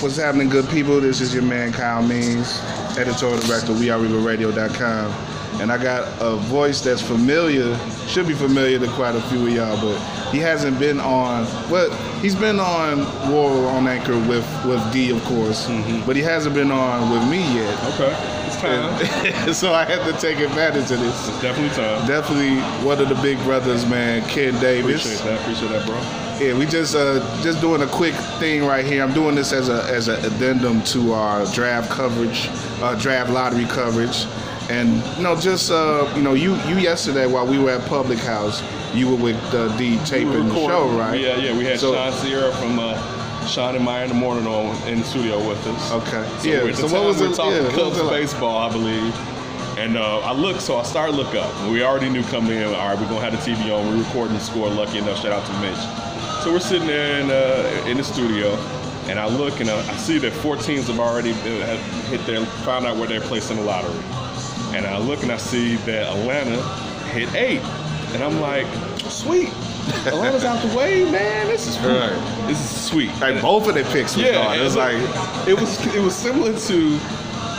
What's happening, good people? This is your man Kyle Means, editorial director, WeAreRegalRadio.com. And I got a voice that's familiar, should be familiar to quite a few of y'all, but he hasn't been on, well, he's been on War on Anchor with, with D, of course, mm-hmm. but he hasn't been on with me yet. Okay, time. so I had to take advantage of this. It's definitely time. Definitely one of the big brothers, man, Ken Davis. Appreciate that. Appreciate that, bro. Yeah, we just uh, just doing a quick thing right here. I'm doing this as a as an addendum to our draft coverage, uh, draft lottery coverage, and you know just uh, you know you you yesterday while we were at Public House, you were with uh, D taping the show, right? Yeah, yeah. We had So- Sean Sierra from uh, Sean and Meyer in the morning on in the studio with us. Okay. So Yeah, so what was we it- were talking yeah, Cubs like? baseball, I believe. And uh, I look, so I started to look up. We already knew coming in. All right, we're gonna have the TV on. We're recording the score. Lucky enough, shout out to Mitch. So we're sitting there in, uh, in the studio, and I look and I, I see that four teams have already uh, have hit their found out where they're placed in the lottery. And I look and I see that Atlanta hit eight, and I'm like, sweet. Atlanta's out the way, man. This is Right. this is sweet. Like both of their picks was gone. It was like it was it was similar to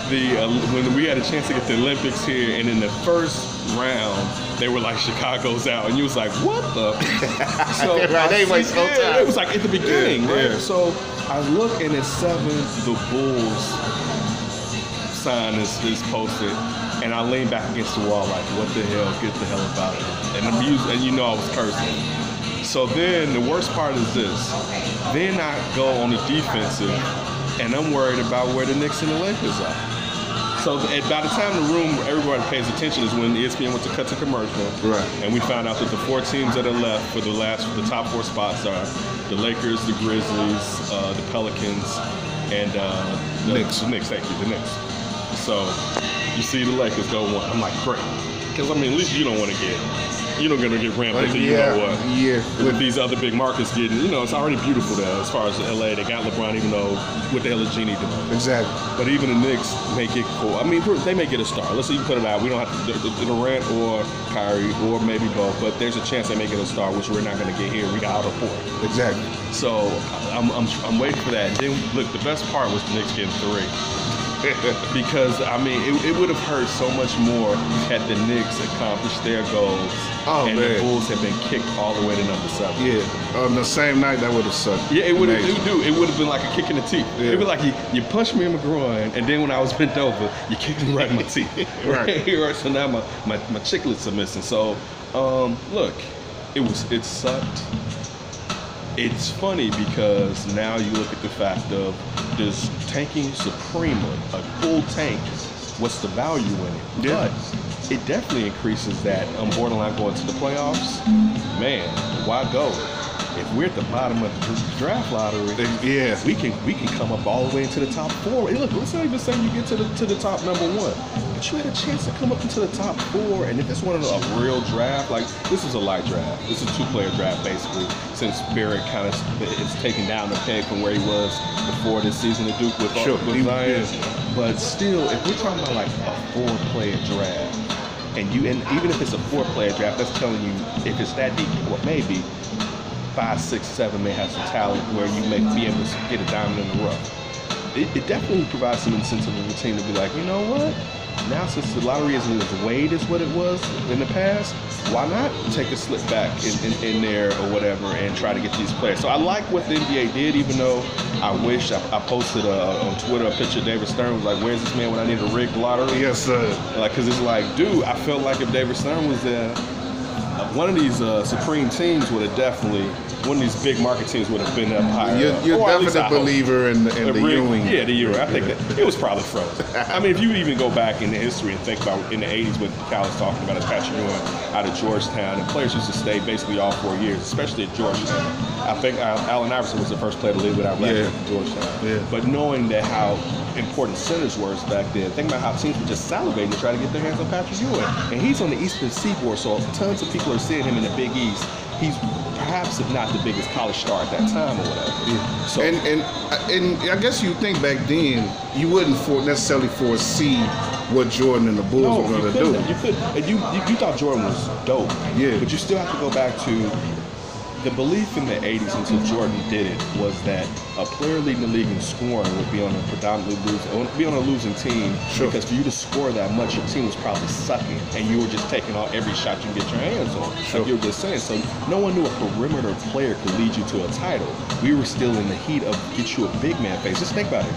the uh, when we had a chance to get the Olympics here, and in the first round they were like Chicago's out, and you was like, what the? So Right, I they see- waste yeah, time. It was like at the beginning, Yeah, right? yeah. So I look, and at seven, the Bulls sign is, is posted. And I lean back against the wall like, what the hell? Get the hell about it. And the music, and you know I was cursing. So then the worst part is this. Then I go on the defensive, and I'm worried about where the Knicks and the Lakers are. So at, by the time the room, everybody pays attention is when ESPN went to cut to commercial. Right. And we found out that the four teams that are left for the last, the top four spots are the Lakers, the Grizzlies, uh, the Pelicans, and uh, the Knicks. The Knicks, thank you, the Knicks. So you see the Lakers go one. I'm like, great. Because I mean, at least you don't want to get, you don't gonna get ramped Like, until you yeah, know what. yeah. With these other big markets getting, you know, it's already beautiful there as far as LA. They got LeBron, even though what the hell is Jeanie doing? exactly. But even the Knicks make it cool. I mean, they may get a star. Let's even put it out. We don't have to do Durant or Kyrie or maybe both, but there's a chance they may get a star, which we're not going to get here. We got out of four. Exactly. So I'm, I'm, I'm waiting for that. And then look, the best part was the Knicks getting three. because I mean, it, it would have hurt so much more had the Knicks accomplished their goals, Oh, and man. the Bulls had been kicked all the way to number seven. Yeah. On the same night, that would have sucked. Yeah, it would have. It, do. It would have been like a kick in the teeth. Yeah. It'd be like you, you punched me in my groin, and then when I was bent over, you kicked me right in my teeth. Right. Right. so now my, my my chiclets are missing. So, um, look, it was it sucked. It's funny because now you look at the fact of does tanking supremely a full tank? What's the value in it? Yeah. But it definitely increases that on borderline going to the playoffs. Man, why go? If we're at the bottom of the draft lottery, Yeah. we can we can come up all the way into the top four. Hey, look, let's not even say you get to the to the top number one, but you had a chance to come up into the top four. And if it's one of the, a real draft, like this is a light draft, this is a two player draft basically. Since Barrett kind of is taking down the peg from where he was before this season at Duke with, uh, Sure. with Zion, but still, if we're talking about like a four player draft. And you, and even if it's a four-player draft, that's telling you if it's that deep, what maybe five, six, seven may have some talent where you may be able to get a diamond in the rough. It, it definitely provides some incentive for the team to be like, you know what? Now since the lottery isn't as weighed as what it was in the past, why not take a slip back in, in, in there or whatever and try to get these players? So I like what the NBA did, even though I wish I, I posted uh on Twitter a picture of David Stern was like, "Where's this man when I need a rigged lottery?" Yes, sir. Like, cause it's like, dude, I felt like if David Stern was there, one of these uh, supreme teams would have definitely, one of these big market teams would have been up higher. You're, up. you're definitely a believer in the, in the rig- Ewing. Yeah, the Ewing. I think that it was probably frozen. I mean, if you even go back in the history and think about in the 80s what Cal was talking about as Patrick Ewing out of Georgetown, and players used to stay basically all four years, especially at Georgetown. I think uh, Allen Iverson was the first player to leave without record Yeah. Georgetown. Yeah. But knowing that how important centers were back then, think about how teams were just salivating to try to get their hands on Patrick Ewing. And he's on the Eastern Seaboard, so tons of people are seeing him in the Big East. He's perhaps, if not the biggest college star at that time or whatever. So, And and and I guess you think back then you wouldn't for necessarily foresee what Jordan and the Bulls No, were going to do. You could. And you, you you thought Jordan was dope. Yeah. But you still have to go back to the belief in the 80s until Jordan did it was that a player leading the league in scoring would be on a predominantly losing, be on a losing team Sure. because for you to score that much, your team was probably sucking, and you were just taking all every shot you can get your hands on, Sure. like you were just saying. So no one knew a perimeter player could lead you to a title. We were still in the heat of get you a big man face. Just think about it,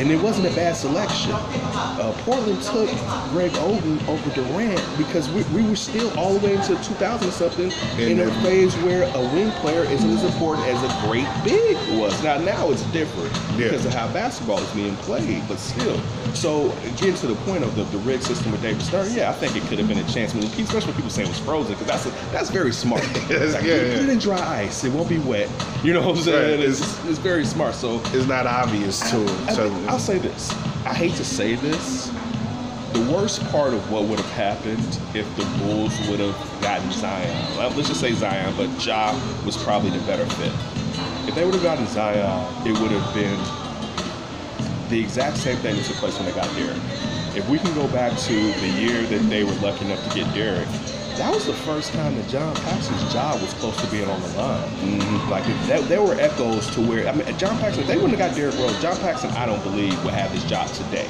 and it wasn't a bad selection. Uh, Portland took Greg Oden over Durant because we, we were still all the way into 2000 something in a phase where a wing player isn't as important as a great big was. Now now it's different Yeah. because of how basketball is being played, but still. So getting to the point of the, the rig system with David Stern, yeah, I think it could have been a chance. I mean, especially when people saying it was frozen because that's a, that's very smart. Yes, Like, yeah, put, yeah. put it in dry ice; it won't be wet. You know what I'm saying? Right, It's, it's very smart. So It's not obvious to him. I, So will say this. I hate to say this. The worst part of what would have happened if the Bulls would have gotten Zion, let's just say Zion, but Ja was probably the better fit. If they would have gotten Zion, it would have been the exact same thing that took place when they got Derrick. If we can go back to the year that they were lucky enough to get Derrick, that was the first time that John Paxson's job was close to being on the line. Mm-hmm. Like if that, there were echoes to where I mean, John Paxson, if they wouldn't have got Derrick Rose, John Paxson, I don't believe would have his job today.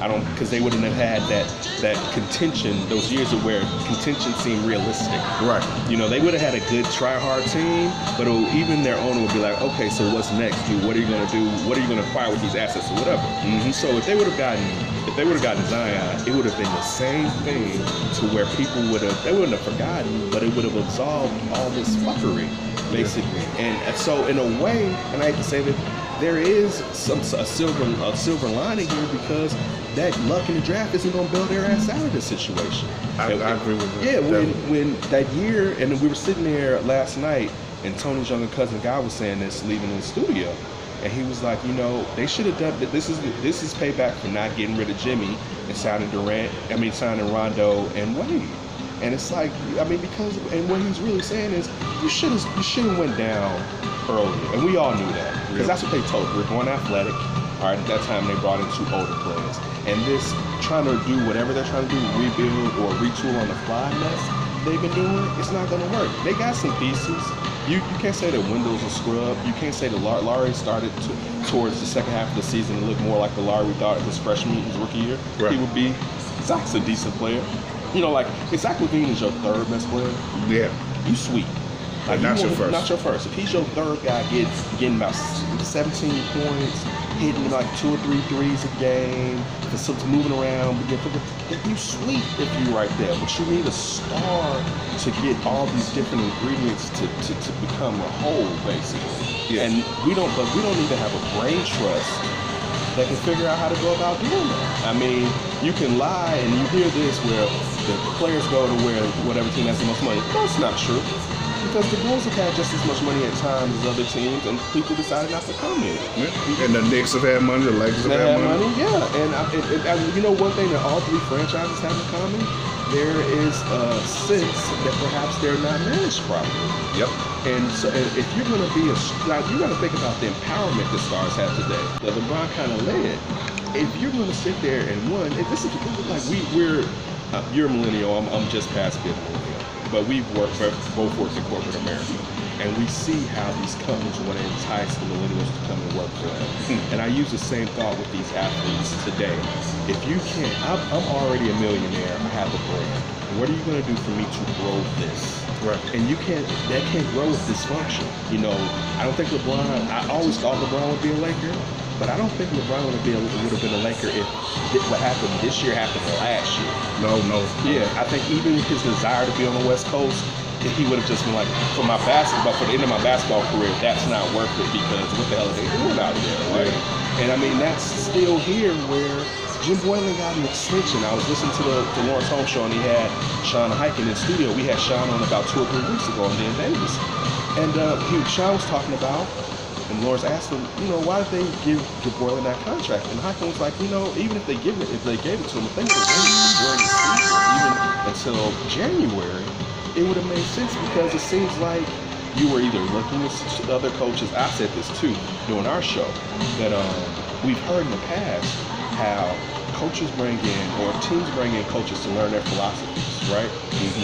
I don't because they wouldn't have had that that contention, those years of where contention seemed realistic. right. You know, they would have had a good try hard team, but it even their owner would be like, okay, so what's next, dude? What are you gonna do? What are you gonna acquire with these assets or whatever? Mm-hmm. So if they would have gotten, if they would have gotten Zion, it would have been the same thing to where people would have, they wouldn't have forgotten, but it would have absolved all this fuckery, basically. And and so in a way, and I hate to say that, there is some a silver a silver lining here because that luck in the draft isn't going to bail their ass out of this situation. I- And- I agree with that. Yeah, when when that year, and we were sitting there last night, and Tony's younger cousin Guy was saying this, leaving the studio, and he was like, you know, they should have done. This is this is payback for not getting rid of Jimmy and signing Durant. I mean, signing Rondo and Wade. And it's like, I mean, because and what he's really saying is, you should have you should have went down early, and we all knew that because that's what they told. We're going athletic. All right, at that time they brought in two older players, and this trying to do whatever they're trying to do, rebuild or retool on the fly mess they've been doing, it's not going to work. They got some pieces. You, you can't say that Wendell's a scrub. You can't say that Lar- Lauri started to, towards the second half of the season to look more like the Lauri we thought his freshman, his rookie year. Right. He would be. Zach's a decent player. You know, like if Zach LaVine is your third best player, Yeah. you sweet. You not your first. Not your first. If he's your third guy, get getting about 17 points, hitting like two or three threes a game, facil- moving around, but you- then you sweet if you right there. But you need a star to get all these different ingredients to, to, to become a whole, basically. Yeah. And we don't, but we don't even have a brain trust that can figure out how to go about doing that. I mean, you can lie and you hear this where the players go to where whatever team has the most money. That's not true. Because the Bulls have had just as much money at times as other teams, and people decided not to come here. Yeah. And the Knicks have had money. The Lakers have They had money. money, yeah. And, I, it, it, I, you know, one thing that all three franchises have in common, there is a sense that perhaps they're not managed properly. Yep. And so, and if you're going to be a, like, you got to think about the empowerment the stars have today. That LeBron kind of led. If you're going to sit there and one, if this is like we we're, uh, you're a millennial. I'm, I'm just past being a millennial. But we've worked both worked in corporate America, and we see how these companies want to entice the millennials to come and work for them. And I use the same thought with these athletes today. If you can't, I'm, I'm already a millionaire. I have a brand. What are you going to do for me to grow this? Right. And you can't, that can't grow with dysfunction. You know, I don't think LeBron, I always thought LeBron would be a Laker, but I don't think LeBron would have been, would have been a Laker if what happened this year happened last year. No, no. Yeah, I think even his desire to be on the West Coast, he would have just been like, for my basketball, for the end of my basketball career, that's not worth it because what the hell are they doing out there, right? And I mean, that's still here where Jim Boylen got an extension. I was listening to the, the Lawrence Holmes show and he had Sean Hike in the studio. We had Sean on about two or three weeks ago on Dan Davis. And uh, he, Sean was talking about, and Lawrence asked him, you know, why did they give, Boylen that contract? And Highkin was like, you know, even if they give it, if they gave it to him, if they waited during the season, even until January, it would have made sense because it seems like you were either looking at other coaches. I said this too during our show that um, we've heard in the past how coaches bring in or teams bring in coaches to learn their philosophies, right?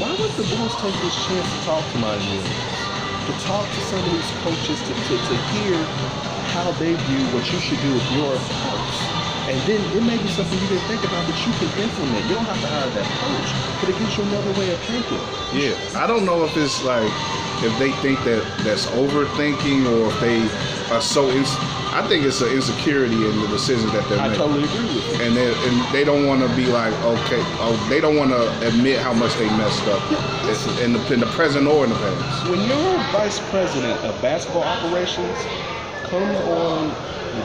Why would the Bulls take this chance to talk to Monty Williams? To talk to some of these coaches to, to, to hear how they view what you should do with your parts. And then it may be something you didn't think about that you can implement. You don't have to hire that coach, but it gives you another way of thinking. Yeah, I don't know if it's like if they think that that's overthinking or if they are so. Ins- I think it's an insecurity in the decisions that they're I making. I totally agree with you. and they and they don't want to be like okay oh they don't want to admit how much they messed up in the in the present or in the past When your vice president of basketball operations comes on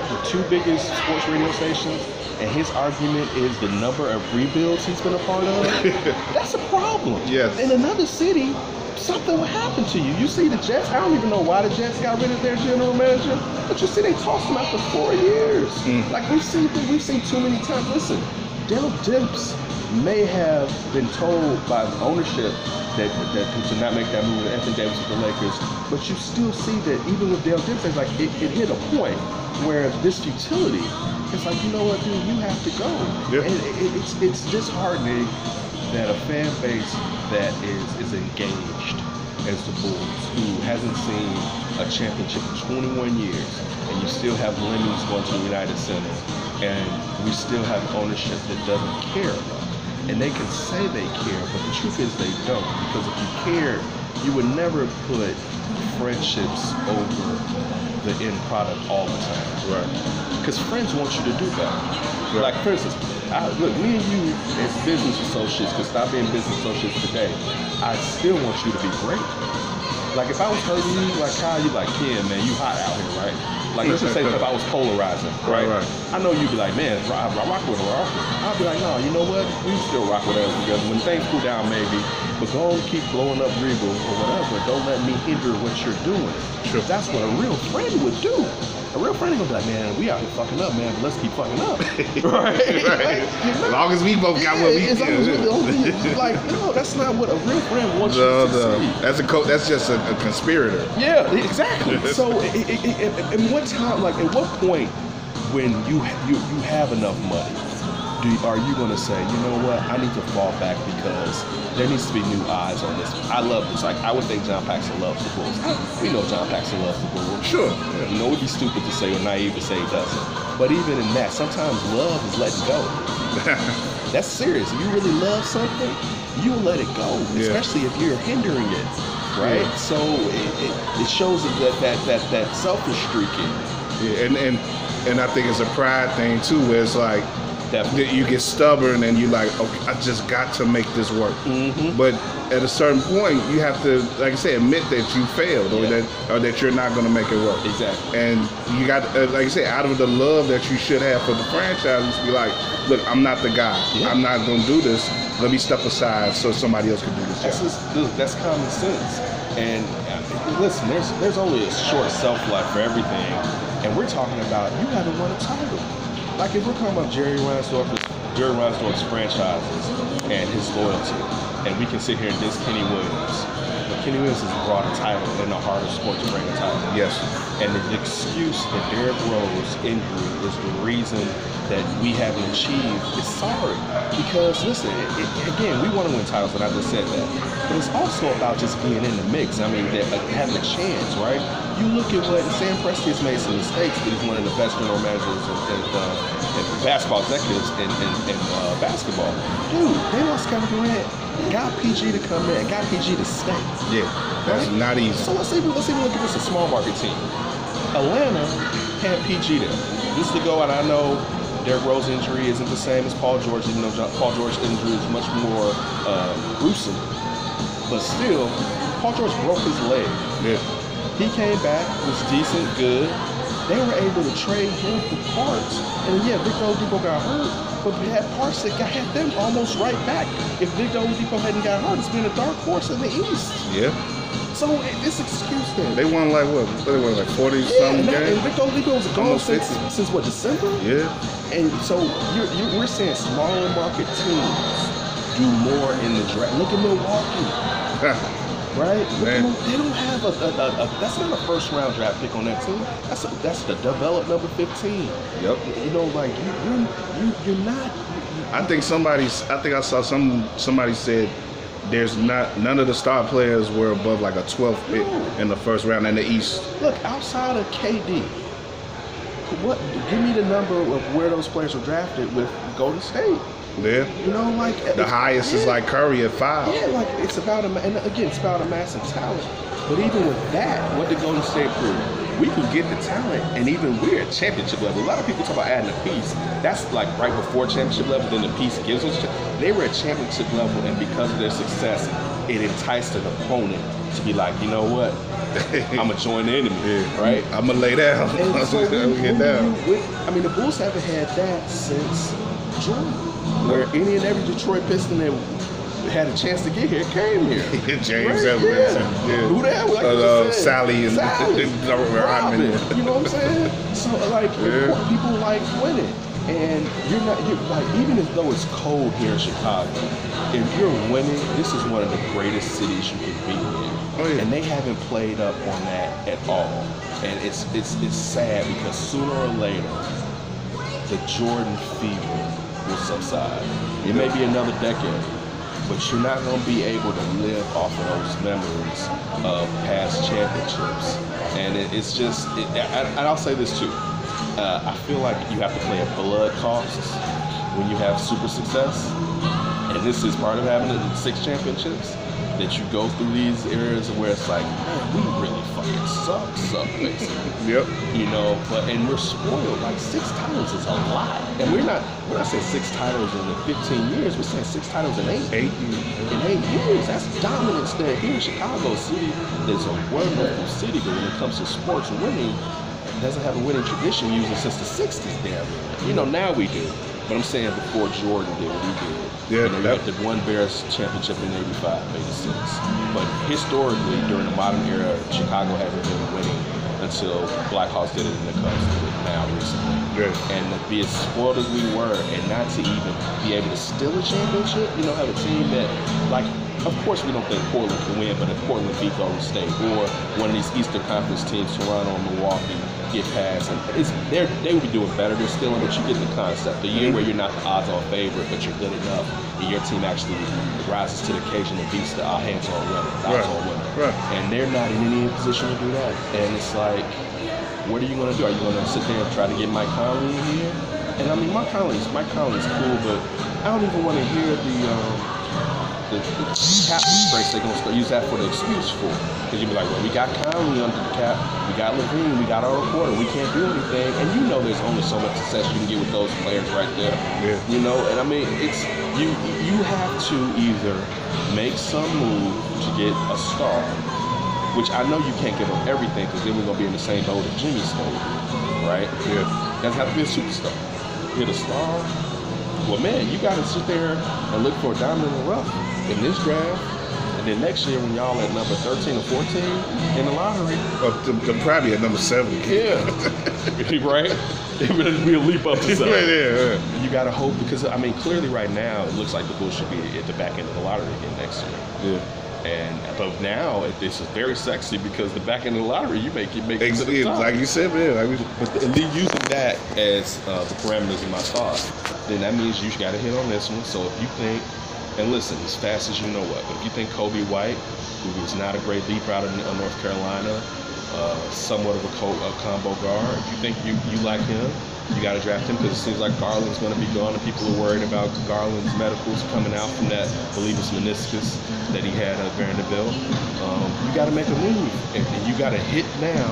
the two biggest sports radio stations and his argument is the number of rebuilds he's been a part of, that's a problem. Yes. In another city, something will happen to you. You see the Jets, I don't even know why the Jets got rid of their general manager, but you see they tossed him after four years. Mm. Like we've seen we've seen too many times. Listen, Dell Demps may have been told by the ownership that, that to not make that move with Anthony Davis with the Lakers, but you still see that even with Dell Demps, like it, it hit a point where this futility, it's like you know what, dude, you have to go. Yeah. And it- it's it's disheartening that a fan base that is is engaged as the Bulls, who hasn't seen a championship in 21 years, and you still have Lemmings going to the United Center, and we still have ownership that doesn't care enough. And they can say they care, but the truth is they don't. Because if you cared, you would never put friendships over the end product all the time. right Because friends want you to do better. Right. Like, for instance, I, look, me and you as business associates, because stop being business associates today, I still want you to be great. Like, if I was hurting you, like, Kyle, you like, Ken, man, you hot out here, right? Like, let's just say if I was polarizing, right? Right. I know you'd be like, man, I, I rock with her. I rock with her. I'd be like, no, you know what? We still rock with us together. When things cool down, maybe. But and keep blowing up Regal or whatever. Don't let me hinder what you're doing. Sure. That's what a real friend would do. A real friend ain't gonna be like, man, we out here fucking up, man, but let's keep fucking up. right? right as long as we both got what we As long as we- yeah. like, no, that's not what a real friend wants no, you to no. succeed. that's a co- that's just a, a conspirator Yeah, exactly. so, i i i i- in what time, like, at what point, when you you you have enough money, do you, are you going to say, you know what, I need to fall back because there needs to be new eyes on this. I love this. Like, I would think John Paxson loves the Bulls. We know John Paxson loves the Bulls. sure You know, it would be stupid to say or naive to say he doesn't. But even in that, sometimes love is letting go. That's serious. If you really love something, you'll let it go, Yeah. especially if you're hindering it, right? Yeah. So it, it, it shows that that that that selfish streak in you. yeah, and and and I think it's a pride thing too where it's like Definitely. that you get stubborn and you're like okay I just got to make this work Mhm. but at a certain point you have to like I say admit that you failed or Yeah. that or that you're not going to make it work Exactly. and you got uh, like I say out of the love that you should have for the franchise just be like look I'm not the guy Yeah. I'm not going to do this let me step aside so somebody else can do this That's job just, look, that's common sense. And uh, listen, there's there's only a short shelf life for everything, and we're talking about you haven't won a title. Like if we're talking about Jerry Reinsdorf's Jerry Reinsdorf's franchises and his loyalty, and we can sit here and diss Kenny Williams, but Kenny Williams has brought a title in the of sport to bring a title. yes And the excuse that Derrick Rose injury is the reason that we haven't achieved is sorry. Because listen, it, it, again, we want to win titles, and I just said that. But it's also about just being in the mix. I mean, that, uh, having a chance, right? You look at what Sam Presti has made some mistakes, but he's one of the best general managers and, and, uh, and basketball executives in, in, in uh, basketball. Dude, they lost Kevin Durant, got PG to come in, got PG to stay. yeah that's Right? not easy So let's even let's even look at this a small market team. Atlanta had PG there. Just to go out, I know Derrick Rose injury isn't the same as Paul George, even though John- Paul George's injury is much more uh, gruesome. But still, Paul George broke his leg. yeah He came back, was decent, good. They were able to trade him for parts. And yeah, Victor Oladipo got hurt, but they had parts that got, had them almost right back. If Victor Oladipo hadn't got hurt, it's been a dark horse in the East. yeah So eh, this excuse then. they won like what they won like 40 Yeah, something and, that, and games Victor Oladipo was gone since, 50. since what December, yeah and so you're, you're, we're saying smaller market teams do more in the draft. Look at Milwaukee, right? Man. They don't have a, a, a, a that's not a first round draft pick on that team. That's a, that's the developed number fifteen. yep You know, like you you're you, you're not. I think somebody's. I think I saw some. Somebody said there's not none of the star players were above like a 12th pick No. in the first round in the East. Look, outside of KD, what? Give me the number of where those players were drafted with Golden State. There, You know, like the highest is like Curry at five. Yeah, like it's about a, and again, it's about amassing talent. But even with that, what did Golden State prove? We can get the talent, and even we're at championship level. A lot of people talk about adding a piece. That's like right before championship level. Then the piece gives us. They were at championship level, and because of their success, it enticed an opponent to be like, you know what? I'm gonna join the enemy, Yeah. right? I'm gonna lay down. So I'm gonna get down. do you- I mean, the Bulls haven't had that since Jordan, where any and every Detroit Piston that had a chance to get here came here. James Right? Edwards. Yeah. Yeah. Who the hell? Like Uh, uh. Salley and Salley. Robin. You know what I'm saying? So like, Yeah. people like winning. And you're not you're like even as though it's cold here in Chicago, if you're winning, this is one of the greatest cities you could be in. Oh, yeah. And they haven't played up on that at all. And it's it's it's sad because sooner or later the Jordan fever will subside. It may be another decade, but you're not going to be able to live off of those memories of past championships. And it, it's just, it, and I'll say this too. Uh, I feel like you have to play at blood costs when you have super success. And this is part of having the six championships. That you go through these areas where it's like, man, we really fucking suck, suck, basically Yep. you know. But and we're spoiled. Like six titles is a lot, and we're not we're not saying six titles in the 15 years. We're saying six titles in eight. Eight. In eight years, that's dominance there. Here in Chicago City, there's a wonderful city, but when it comes to sports winning, it doesn't have a winning tradition usually since the 60s. Damn, you know now we do. But I'm saying before Jordan did what he did. Yeah, you know, that- the one Bears championship in 85, 86. But historically, during the modern era, Chicago hasn't been winning until Blackhawks did it in the Cubs did it now recently. Yeah. And to be as spoiled as we were, and not to even be able to steal a championship, you know, have a team that, like, of course we don't think Portland can win, but if Portland beat Golden State or one of these Eastern Conference teams, Toronto or Milwaukee, get past, and it's, they're, they would be doing better than stealing, but you get the concept. The year where you're not the odds-on favorite, but you're good enough, and your team actually rises to the occasion and beats the uh, hands-on winner, the Right. odds-on winner. Right. And they're not in any position to do that. And it's like, what are you going to do? Are you going to sit there and try to get Mike Conley in here? And I mean, Mike Conley's Mike Conley's cool, but I don't even want to hear the um, the, the cap restraints they're going to use that for the excuse for. Because you'll be like, well, we got Conley under the cap, we got LaVine, we got Otto Porter, we can't do anything. And you know, there's only so much success you can get with those players right there. Yeah. You know, and I mean, it's you. You have to either make some move to get a star, which I know you can't give them everything because then we're gonna be in the same boat as Jimmy stayed, right? Yeah. Doesn't have to be a superstar. Get a star. Well, man, you gotta sit there and look for a diamond in the rough in this draft, and then next year when y'all at number 13 or 14 in the lottery, Up to, to probably at number seven. yeah, right? It would be a leap up to yeah, seven. yeah. You gotta hope because I mean, clearly right now it looks like the Bulls should be at the back end of the lottery again next year. yeah. And but now this is very sexy because the back end of the lottery you make you make to Exactly. Like you said, man. Like we, But the, and then using that as uh, the parameters of my thought, then that means you got to hit on this one. So if you think, and listen, as fast as you know what, but if you think Coby White, who is not a great leaper out of uh, North Carolina, uh, somewhat of a, co- a combo guard, if you think you, you like him, you got to draft him because it seems like Garland's going to be gone, and people are worried about Garland's medicals coming out from that, I believe it's meniscus that he had at Vanderbilt. Um, you got to make a move, and, and you got to hit now,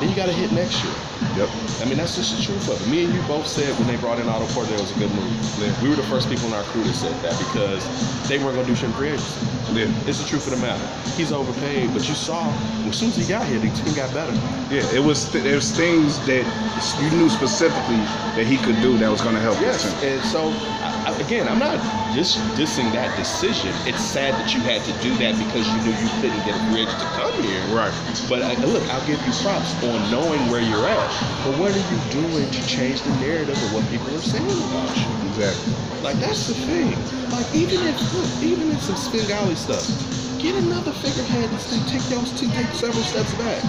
then you got to hit next year. yep. I mean, that's just the truth of it. Me and you both said when they brought in Otto Porter, it was a good move. Yeah. We were the first people in our crew that said that because they weren't going to do shit in free agency. Yeah. It's the truth of the matter. He's overpaid, but you saw as soon as he got here, the team got better. Yeah. It was there's things that you knew specifically that he could do that was going to help Yes, and so I, I- again, I'm not just dissing that decision. It's sad that you had to do that because you knew you couldn't get a bridge to come here. Right. But uh, look, I'll give you props on knowing where you're at. But what are you doing to change the narrative of what people are saying about you? Exactly. Like that's the thing. Like even if look, even if some Svengali stuff, get another figurehead and still take those two, take several steps back.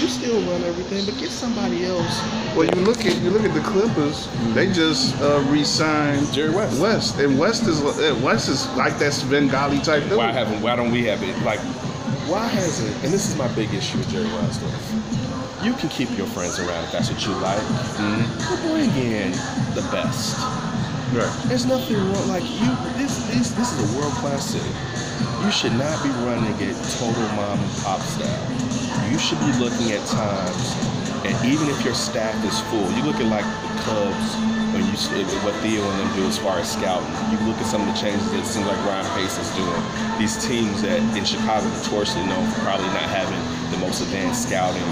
You still run everything, but get somebody else. Well, you look at you look at the Clippers. They just uh, re-signed Jerry West. West, and West is uh, West is like that Svengali type dude. Why haven't? Why don't we have it? Like, why hasn't? And this is my big issue with Jerry West You can keep your friends around if that's what you like. But bring in the best. Right. There's nothing wrong. Like you, this this this is a world class city. You should not be running it total mom and pop style. You should be looking at times, and even if your staff is full, you look at like the Cubs when you what Theo and them do as far as scouting. You look at some of the changes that it seems like Ryan Pace is doing. These teams that in Chicago notoriously known for probably not having the most advanced scouting,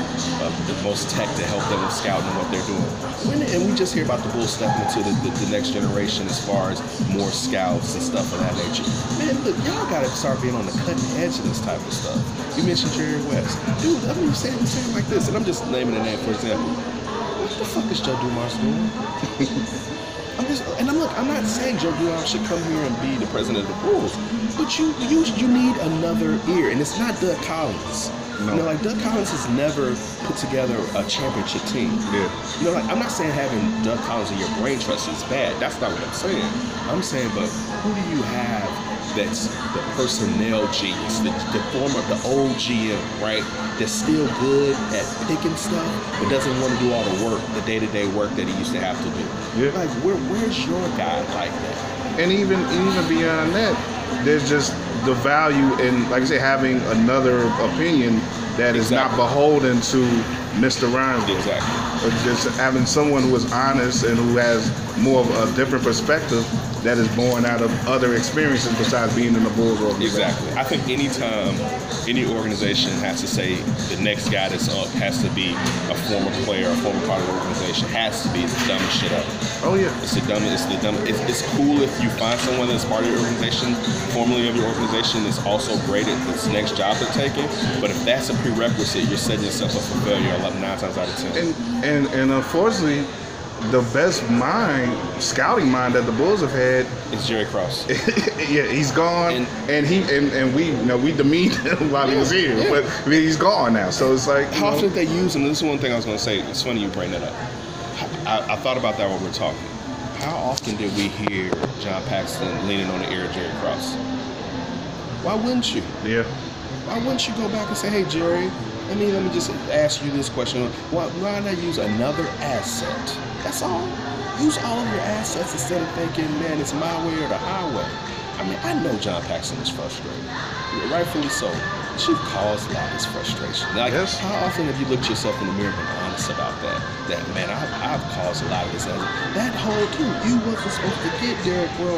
uh, the most tech to help them with scouting and what they're doing. When, and we just hear about the Bulls stepping into the, the, the next generation as far as more scouts and stuff of that nature. Man, look, y'all gotta start being on the cutting edge of this type of stuff. You mentioned Jerry West. Dude, I mean, you saying, saying like this, and I'm just naming a name for example. What the fuck is Joe Dumars doing? I'm just, and I'm look. I'm not saying Joe Dumars should come here and be the president of the Bulls, but you you you need another ear, and it's not Doug Collins. No. You know, like Doug Collins has never put together a championship team. Yeah. You know, like I'm not saying having Doug Collins in your brain trust is bad. That's not what I'm saying. I'm saying, but who do you have that's the personnel genius, the, the former, the old GM, right? That's still good at picking stuff, but doesn't want to do all the work, the day-to-day work that he used to have to do. Yeah. Like, where, where's your guy like that? and even even beyond that, there's just the value in, like I say, having another opinion that is not beholden to Mr. Reinsdorf. Exactly. Or just having someone who is honest and who has more of a different perspective that is born out of other experiences besides being in the Bulls organization. Exactly. I think anytime any organization has to say the next guy that's up has to be a former player, a former part of the organization, has to be the dumbest shit ever. Oh yeah. It's the dumbest. It's the dumb. It's, it's cool if you find someone that's part of your organization, formerly of your organization, that's also great at this next job they're taking. But if that's a prerequisite, you're setting yourself up for failure a lot- nine times out of ten. And and and unfortunately, the best mind, scouting mind that the Bulls have had is Jerry Krause. yeah, he's gone, And- and, he and, and we you know we demeaned him while he was here, Yeah. but I mean, he's gone now. So it's like How often did they use him? This is one thing I was going to say. It's funny you bring that up. I, I thought about that when we were talking. How often did we hear John Paxson leaning on the ear of Jerry Krause? Why wouldn't you? yeah, Why wouldn't you go back and say, "Hey, Jerry, let me let me just ask you this question. Why, why not use another asset? That's all. Use all of your assets instead of thinking, man, it's my way or the highway. I mean, I know John Paxson is frustrated, rightfully so. But you've caused a lot of this frustration. Like, Yes. how often have you looked yourself in the mirror and been honest about that? That man, I've, I've caused a lot of this. That whole too, you wasn't supposed to get Derrick Rose.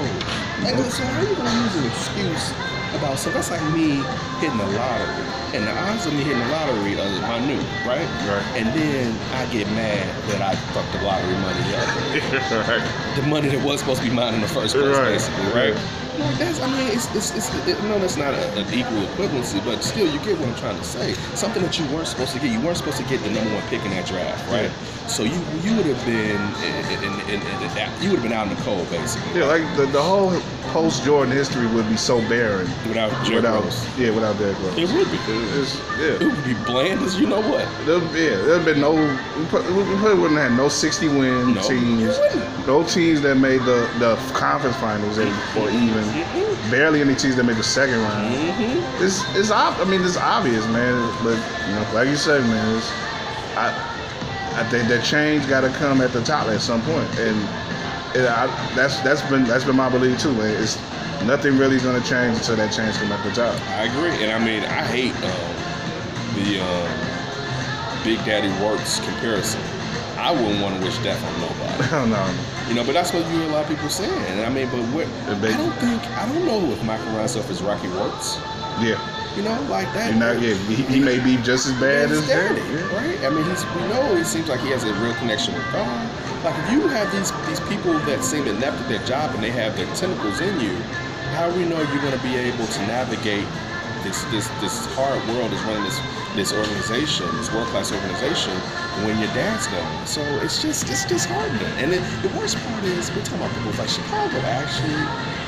Like, so how are you gonna use an excuse about so that's like me hitting the lottery. And the odds of me hitting the lottery are minute, right? Right. And then I get mad that I fucked the lottery money up. right. The money that was supposed to be mine in the first place, Right. basically, right? Like that's, I mean, it's, it's, it's it, no, that's not a, an equal equivalency, but still, you get what I'm trying to say. Something that you weren't supposed to get. You weren't supposed to get the number one pick in that draft, right? Yeah. So you you would have been in, in, in, in, in, you would have been out in the cold, basically, Yeah, like the, the whole post Jordan history would be so barren without Jerry without Rose. yeah without Derrick Rose. It would be. It's, It would be bland as you know what. there, yeah, there'd been no. We probably wouldn't have no 60 win No, teams, no teams that made the the conference finals or even barely any teams that made the second round. Mm-hmm. It's it's ob- I mean it's obvious, man. But you know, like you said, man, it's, I I think that change got to come at the top at some point, and it, I, that's that's been that's been my belief too, man. It's nothing really going to change until that change comes at the top. I agree, and I mean, I hate um, the um, Big Daddy Wirtz comparison. I wouldn't want to wish death on nobody, I don't know. you know. But that's what you hear a lot of people saying. And I mean, but what? I don't think I don't know if Michael Reinsdorf is Rocky Wirtz. Yeah, You know, like that. not. Yeah, he, he may be just as bad as daddy, Daddy. Yeah. right? I mean, he's we know it seems like he has a real connection with God. Like if you have these these people that seem inept at their job and they have their tentacles in you, how do we know you're going to be able to navigate this this this hard world is running this this organization, this world class organization, when your dad's gone? So it's just it's disheartening. And then the worst part is we're talking about people like Chicago actually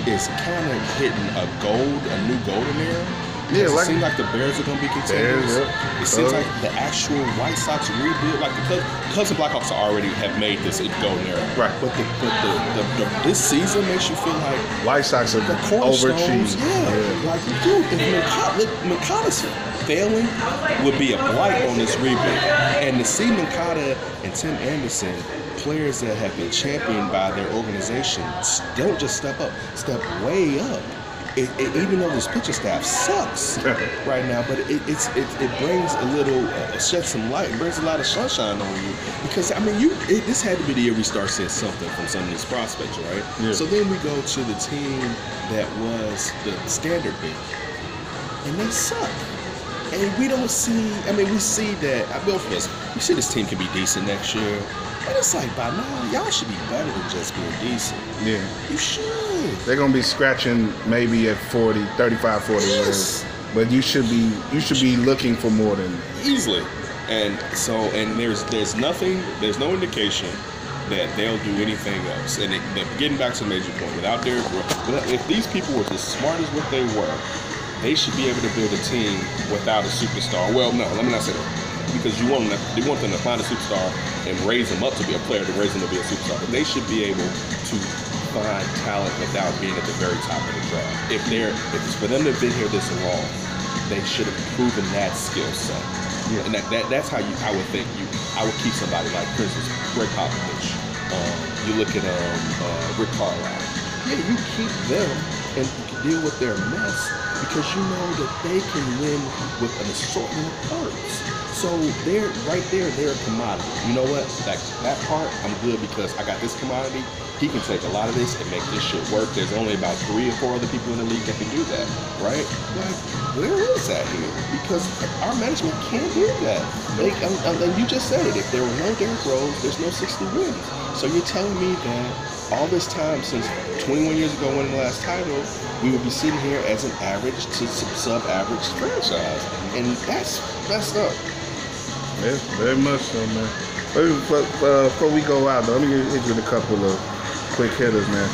is kind of hitting a gold, a new golden era Yeah, Does it like- seem like the Bears are going to be contenders. Bears, yeah. It seems Uh, like the actual White Sox rebuild, like the Cubs, and Blackhawks already have made this golden era. Right. But the, but the, the, the this season makes you feel like White Sox are the overachieved. yeah, like dude, if Moncada, Moncada's failing would be a blight on this rebuild. And to see Moncada and Tim Anderson, players that have been championed by their organizations, don't just step up, step way up. It, it, even though this pitcher staff sucks right now, but it, it's it, it brings a little, uh, sheds some light, brings a lot of sunshine on you. Because I mean, you it, this had to be the year we start seeing something from some of these prospects, right? Yeah. So then we go to the team that was the standard bearer, and they suck. And we don't see. I mean, we see that. I both of us. We see this team can be decent next year, but it's like by now y'all should be better than just being decent. Yeah. You should. They're gonna be scratching maybe at 40, 35, 40 Yes. But you should be you should be looking for more than easily. And so, and there's there's nothing, there's no indication that they'll do anything else. And it, getting back to the major point, without Derrick Rose, without, if these people were as smart as what they were, they should be able to build a team without a superstar. Well, no, let me not say that. Because you want them, to, you want them to find a superstar and raise them up to be a player, to raise them to be a superstar. But they should be able to find talent without being at the very top of the draft. If they're, if it's for them to have been here this long, they should have proven that skill set. Yeah. And that, that that's how you I would think you I would keep somebody like for instance Gregg Popovich. Um, you look at um, uh, Rick Carlisle. Yeah, you keep them and you can deal with their mess because you know that they can win with an assortment of parts. So they're right there, they're a commodity. You know what? That that part I'm good because I got this commodity. He can take a lot of this and make this shit work. There's only about three or four other people in the league that can do that, right? Like, where is that here? Because our management can't do that. They, um, um, and you just said it. If there were no Derrick Rose, there's no 60 wins. So you're telling me that all this time since 21 years ago winning the last title, we would be sitting here as an average to sub average franchise. And that's messed up. Yeah, very much so, man. But, uh, before we go out, though, let me hit you with a couple of quick hitters, man.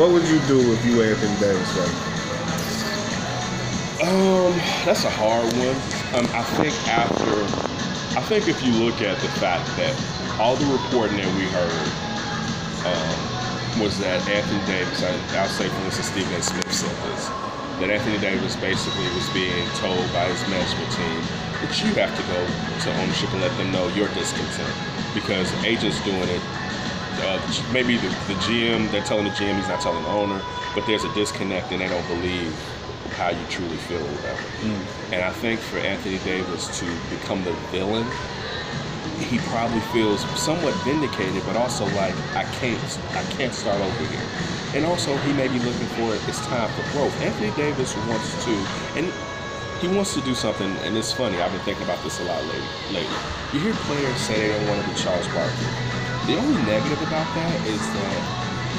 What would you do if you Anthony Davis, right? Um, that's a hard one. Um, I think after, I think if you look at the fact that all the reporting that we heard um, was that Anthony Davis, I, I'll say for instance, Stephen. Smith said this, that Anthony Davis basically was being told by his management team that you have to go to ownership and let them know you're discontent because agents doing it. Uh, maybe the, the GM, they're telling the GM he's not telling the owner, but there's a disconnect and they don't believe how you truly feel or whatever. And I think for Anthony Davis to become the villain, he probably feels somewhat vindicated, but also like I can't, I can't start over here. And also, he may be looking for it's time for growth. Anthony Davis wants to, and he wants to do something. And it's funny. I've been thinking about this a lot lately. Lately, you hear players say they don't want to be Charles Barkley. The only negative about that is that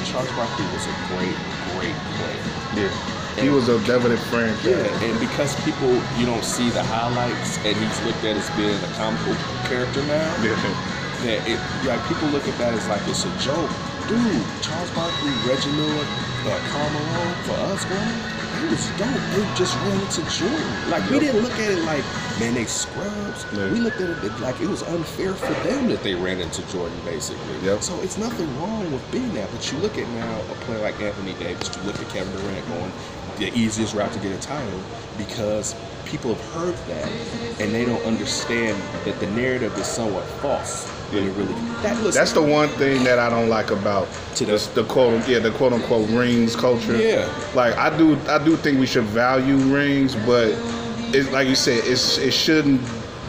Charles Barkley was a great, great player. Yeah. He was a definite franchise. Yeah, and because people you don't see the highlights, and he's looked at as being a comical character now. Yeah. That it like people look at that as like it's a joke. Dude, Charles Barkley, Reggie Miller, uh, Carmelo for us, man, he was dope. They just ran into Jordan. Like we didn't look at it like, man, they scrubs. We looked at it like it was unfair for them that they ran into Jordan, basically. Yep. So it's nothing wrong with being that. But you look at now a player like Anthony Davis, you look at Kevin Durant going the easiest route to get a title because people have heard that and they don't understand that the narrative is somewhat false. When it really that listen, That's the one thing that I don't like about the- this, the quote, yeah, the quote unquote rings culture. Yeah. Like I do, I do think we should value rings, but it's like you said, it's it shouldn't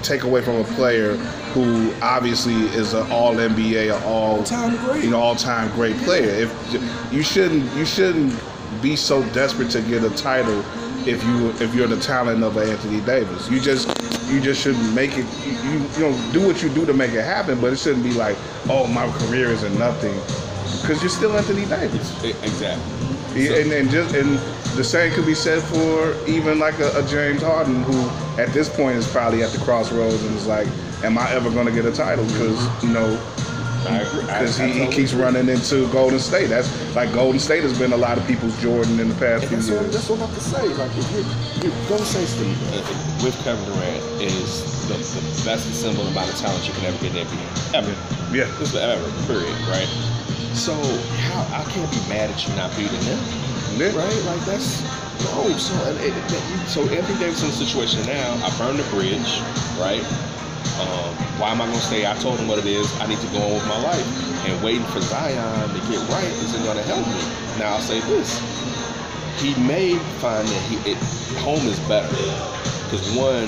take away from a player who obviously is an All NBA or All All-time great. you know, all time great player. If you shouldn't, you shouldn't be so desperate to get a title if you if you're the talent of Anthony Davis. You just you just should make it. You, you, know do what you do to make it happen, but it shouldn't be like, oh, my career is a nothing, because you're still Anthony Davis. Exactly. Yeah, and, and just and the same could be said for even like a, a James Harden, who at this point is probably at the crossroads and is like, am I ever going to get a title? Because you know I agree. I- Because he, he keeps running into Golden State. That's like Golden State has been a lot of people's Jordan in the past few that's what, years. that's what I'm about to say. Like, if you're, you're Golden State's the, uh, with Kevin Durant is the, the best assembled amount of talent you can ever get in the NBA. Ever. Yeah. This is ever, period, right? So, how I can't be mad at you not beating him, Yeah. right? Like, that's no. So, and it, it, so Anthony Davison's situation now, I burned the bridge, right? Um, why am I going to say I told him what it is? I need to go on with my life. And waiting for Zion to get right isn't going to help me. Now, I'll say this. He may find that he it, home is better. Because, one,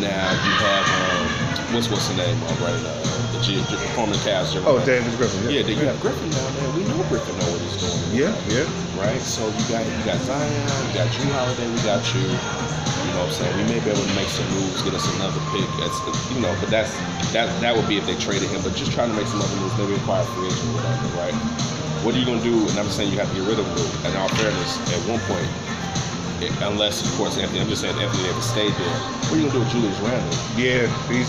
now you have, um, what's what's the name already? Uh, the, G, the former Cavs. Oh, David Griffin. Yeah, then you have Griffin now, man. We know Griffin know what he's doing Yeah, yeah. right? So you got you got Zion, you got Jrue Holiday, we got you. You know what I'm saying? We may be able to make some moves, get us another pick. That's you know, but that's that that would be if they traded him. But just trying to make some other moves, maybe acquire a free agent or whatever, right? What are you gonna do? And I'm saying you have to get rid of him. And in all fairness, at one point, unless of course Anthony, I'm just saying Anthony ever stayed there. What are you gonna do with Julius Randle? Yeah, he's.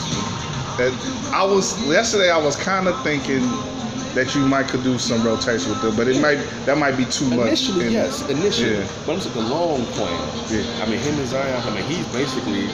That, I was yesterday. I was kind of thinking that you might could do some rotation with them, but it might that might be too much. Initially, And- yes, initially. Yeah. But I'm saying the long plan. Yeah. I mean, him and Zion. I mean, he's basically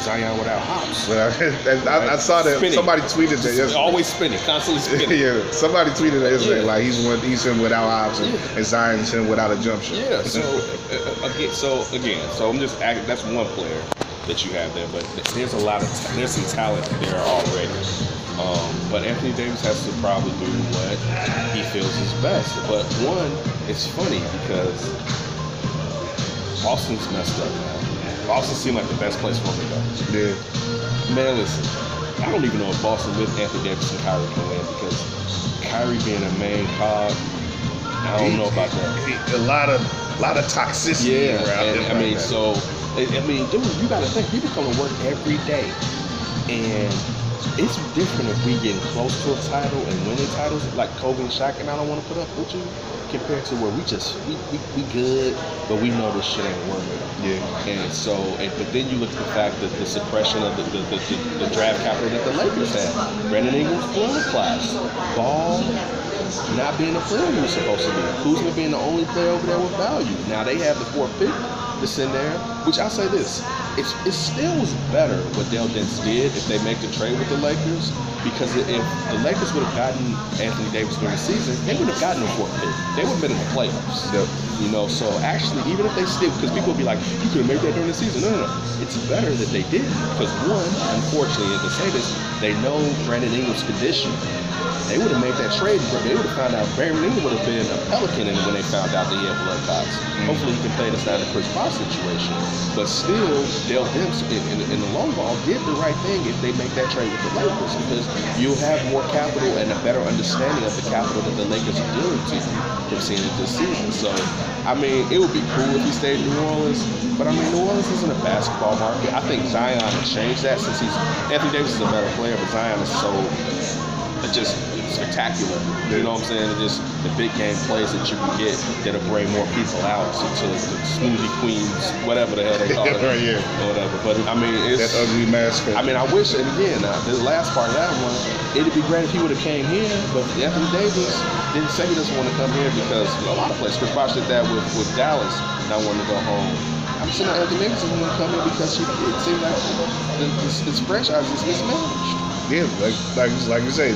Zion without hops. But I, I, I saw that Spinning. somebody tweeted that yesterday. Always spinning, constantly spinning. yeah, somebody tweeted that yesterday. Yeah. Like he's one, he's him without option, Yeah. and Zion's him without a jump shot. Yeah. So uh, again, so again, so I'm just act- that's one player that you have there, but there's a lot of there's some talent there already. Um, but Anthony Davis has to probably do what he feels is best. But one, it's funny because Boston's messed up now. Boston seemed like the best place for him to go. yeah. Man, listen, I don't even know if Boston with Anthony Davis and Kyrie can win because Kyrie being a main cog, I don't know about that. He- a lot of a lot of toxicity Yeah, around and, him. I mean, so I mean, dude, you got to think people come to work every day, and it's different if we getting close to a title and winning titles like Kobe and Shaq, and I don't want to put up with you compared to where we just we, we, we good, but we know this shit ain't working. yeah, And so, and, but then you look at the fact that the suppression of the, the, the, the, the draft capital that the Lakers had. Brandon Ingram's blood class. Ball not being the player he was supposed to be. Kuzma being the only player over there with value. Now they have the fourth pick in there, which I'll say this. It's, it still was better what Dell Demps did if they make the trade with the Lakers because if the Lakers would have gotten Anthony Davis during the season, they would have gotten a fourth pick. They would have been in the playoffs. Yep. You know, so actually, even if they still, because people will be like, you could have made that during the season. No, no, no. It's better that they didn't. Because one, unfortunately, and to say this, they know Brandon Ingram's condition. They would have made that trade, but they would have found out Brandon Ingram would have been a Pelican when they found out that he had blood clots. Hopefully, he can play this down the Chris Paul situation. But still, Dell Demps, in, in, in the long ball, did the right thing if they make that trade with the Lakers because you'll have more capital and a better understanding of the capital that the Lakers are dealing to from seeing it this season. So, I mean, it would be cool if he stayed in New Orleans, but I mean, New Orleans isn't a basketball market. I think Zion changed that since he's Anthony Davis is a better player, but Zion is so it's just spectacular. You know what I'm saying? It's just the big game plays that you can get that'll bring more people out to, to the smoothie queens, whatever the hell they call it, Right, yeah. or whatever. But I mean, it's that ugly mask. I mean, I wish, and again, uh, the last part of that one, it'd be great if he would have came here, but Anthony Davis didn't say he doesn't want to come here because you know, a lot of places. Chris Bosh did that with, with Dallas, not wanting to go home. I'm saying that Anthony Davis doesn't want to come here because he, it seems like the, this, this franchise is mismanaged. Like like like you say,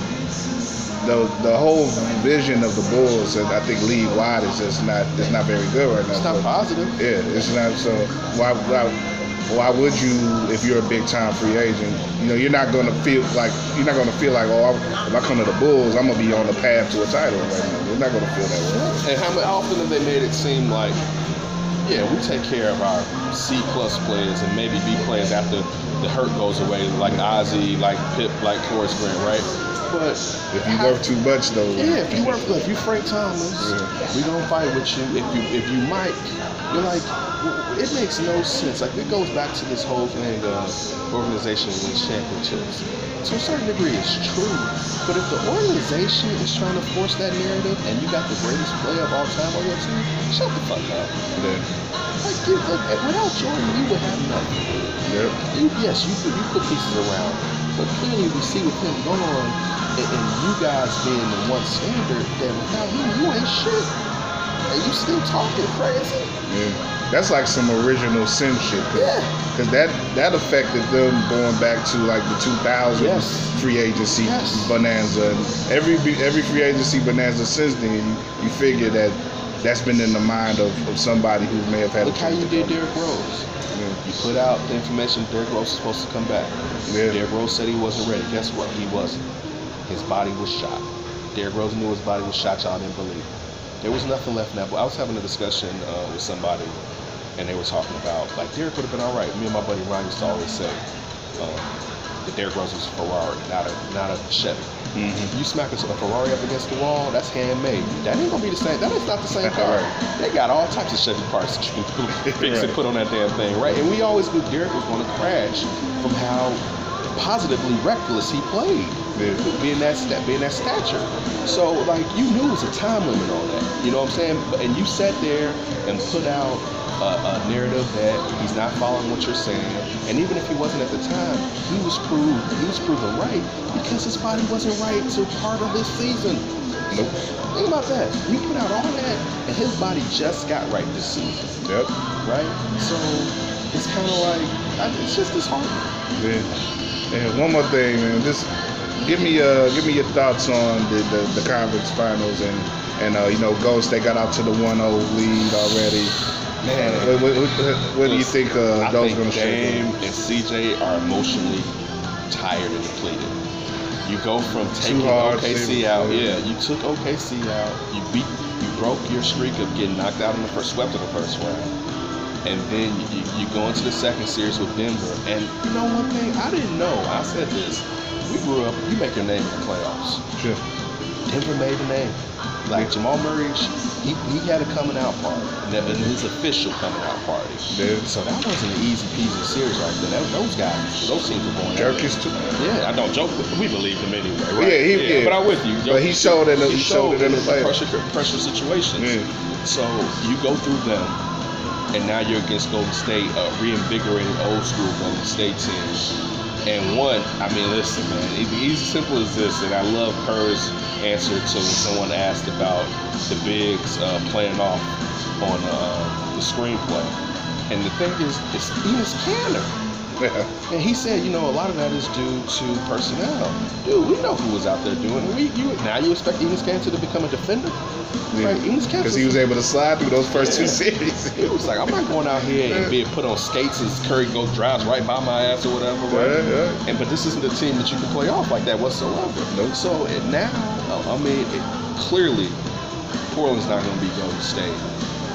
the the whole vision of the Bulls, and I think league wide is just not is not very good right now. It's not positive. Yeah, it's not. So why why why would you if you're a big time free agent? You know, you're not going to feel like you're not going to feel like oh, if I come to the Bulls, I'm going to be on the path to a title right now. You're not going to feel that way. And how often have they made it seem like, yeah, we take care of our C plus players and maybe B players after the hurt goes away, like Ozzy, like Pip, like Horace Grant, right? But If you work too much though, yeah, if you work, if you Frank Thomas, Yeah. we gonna fight with you. If you if you Mike, you're like, it makes no sense. Like it goes back to this whole thing of organization wins championships. To a certain degree, it's true. But if the organization is trying to force that narrative, and you got the greatest player of all time on your team, shut the fuck up. then, Like, dude, look, eh, without Jordan, you would have nothing. yep. You, yes, you put, you put pieces around, but clearly we see with him gone, and, and you guys being the one standard, that without him, you ain't shit. And you still talking crazy. Yeah. That's like some original sin shit. Cause, Yeah. 'cause that that affected them going back to like the 2000s Yes. free agency Yes. bonanza. Every every free agency bonanza since then, you, you figure that that's been in the mind of, of somebody who may have had. a Look how you did. Derrick Rose. Yeah. You put out the information Derrick Rose was supposed to come back. Yeah. Derrick Rose said he wasn't ready. Guess what? He wasn't. His body was shot. Derrick Rose knew his body was shot. Y'all didn't believe. it. There was nothing left in that. But I was having a discussion uh, with somebody, and they were talking about like Derek would have been all right. Me and my buddy Ryan used to always say um, that Derrick Rose was a Ferrari, not a not a Chevy. Mhm. You smack a Ferrari up against the wall, that's handmade. That ain't gonna be the same. That is not the same car. Right. They got all types of Chevy parts that you can fix and put on that damn thing, right? And we always knew Derek was gonna crash from how positively reckless he played, Yeah. being that sta- being that stature. So like you knew it was a time limit on that. You know what I'm saying? And you sat there and put out a, a narrative that he's not following what you're saying. And even if he wasn't at the time, he was proved he was proven right because his body wasn't right till part of this season. Nope. Think about that. You put out all that, and his body just got right this season, Yep. right? So it's kind of like it's just disheartening. Yeah. And one more thing, man. Just give me uh give me your thoughts on the the, the conference finals and and uh, you know Golden they got out to the 1-0 lead already. Man, what, what, what, what do you think uh, those going to shake? Dame and CJ are emotionally tired and depleted. You go from taking hard OKC out, yeah. yeah. You took OKC out. You beat, you broke your streak of getting knocked out in the first, swept in the first round, and then you, you go into the second series with Denver. And you know one thing, I didn't know. I said this. We grew up. You make your name in the playoffs. Sure. Denver made a name. Like Jamal Murray, he, he had a coming out party, and his official coming out party. Yeah. So that wasn't an easy peasy series right there. That, those guys, those teams were going. at too. Yeah, I don't joke. with We believe him anyway, right? Yeah, he- yeah. But I'm with you. But he showed it- he showed it in the pressure, pressure situations. Yeah. So you go through them, and now you're against Golden State, a reinvigorated old school Golden State team. And one, I mean, listen, man, it's as simple as this. And I love Kerr's answer to when someone asked about the bigs uh, playing off on uh, the screenplay. And the thing is, it's Enes Kanter. Yeah. And he said, you know, a lot of that is due to personnel. Dude, we know who was out there doing it. We, you, now you expect Enes Kanter to become a defender? Enes Kanter. Because he was able to slide through those first two series. He was like, I'm not going out here and being put on skates as Curry goes drives right by my ass or whatever, right? Yeah, yeah. And but this isn't a team that you can play off like that whatsoever. Nope. So it, now, uh, I mean, it, clearly, Portland's not going to be Golden State.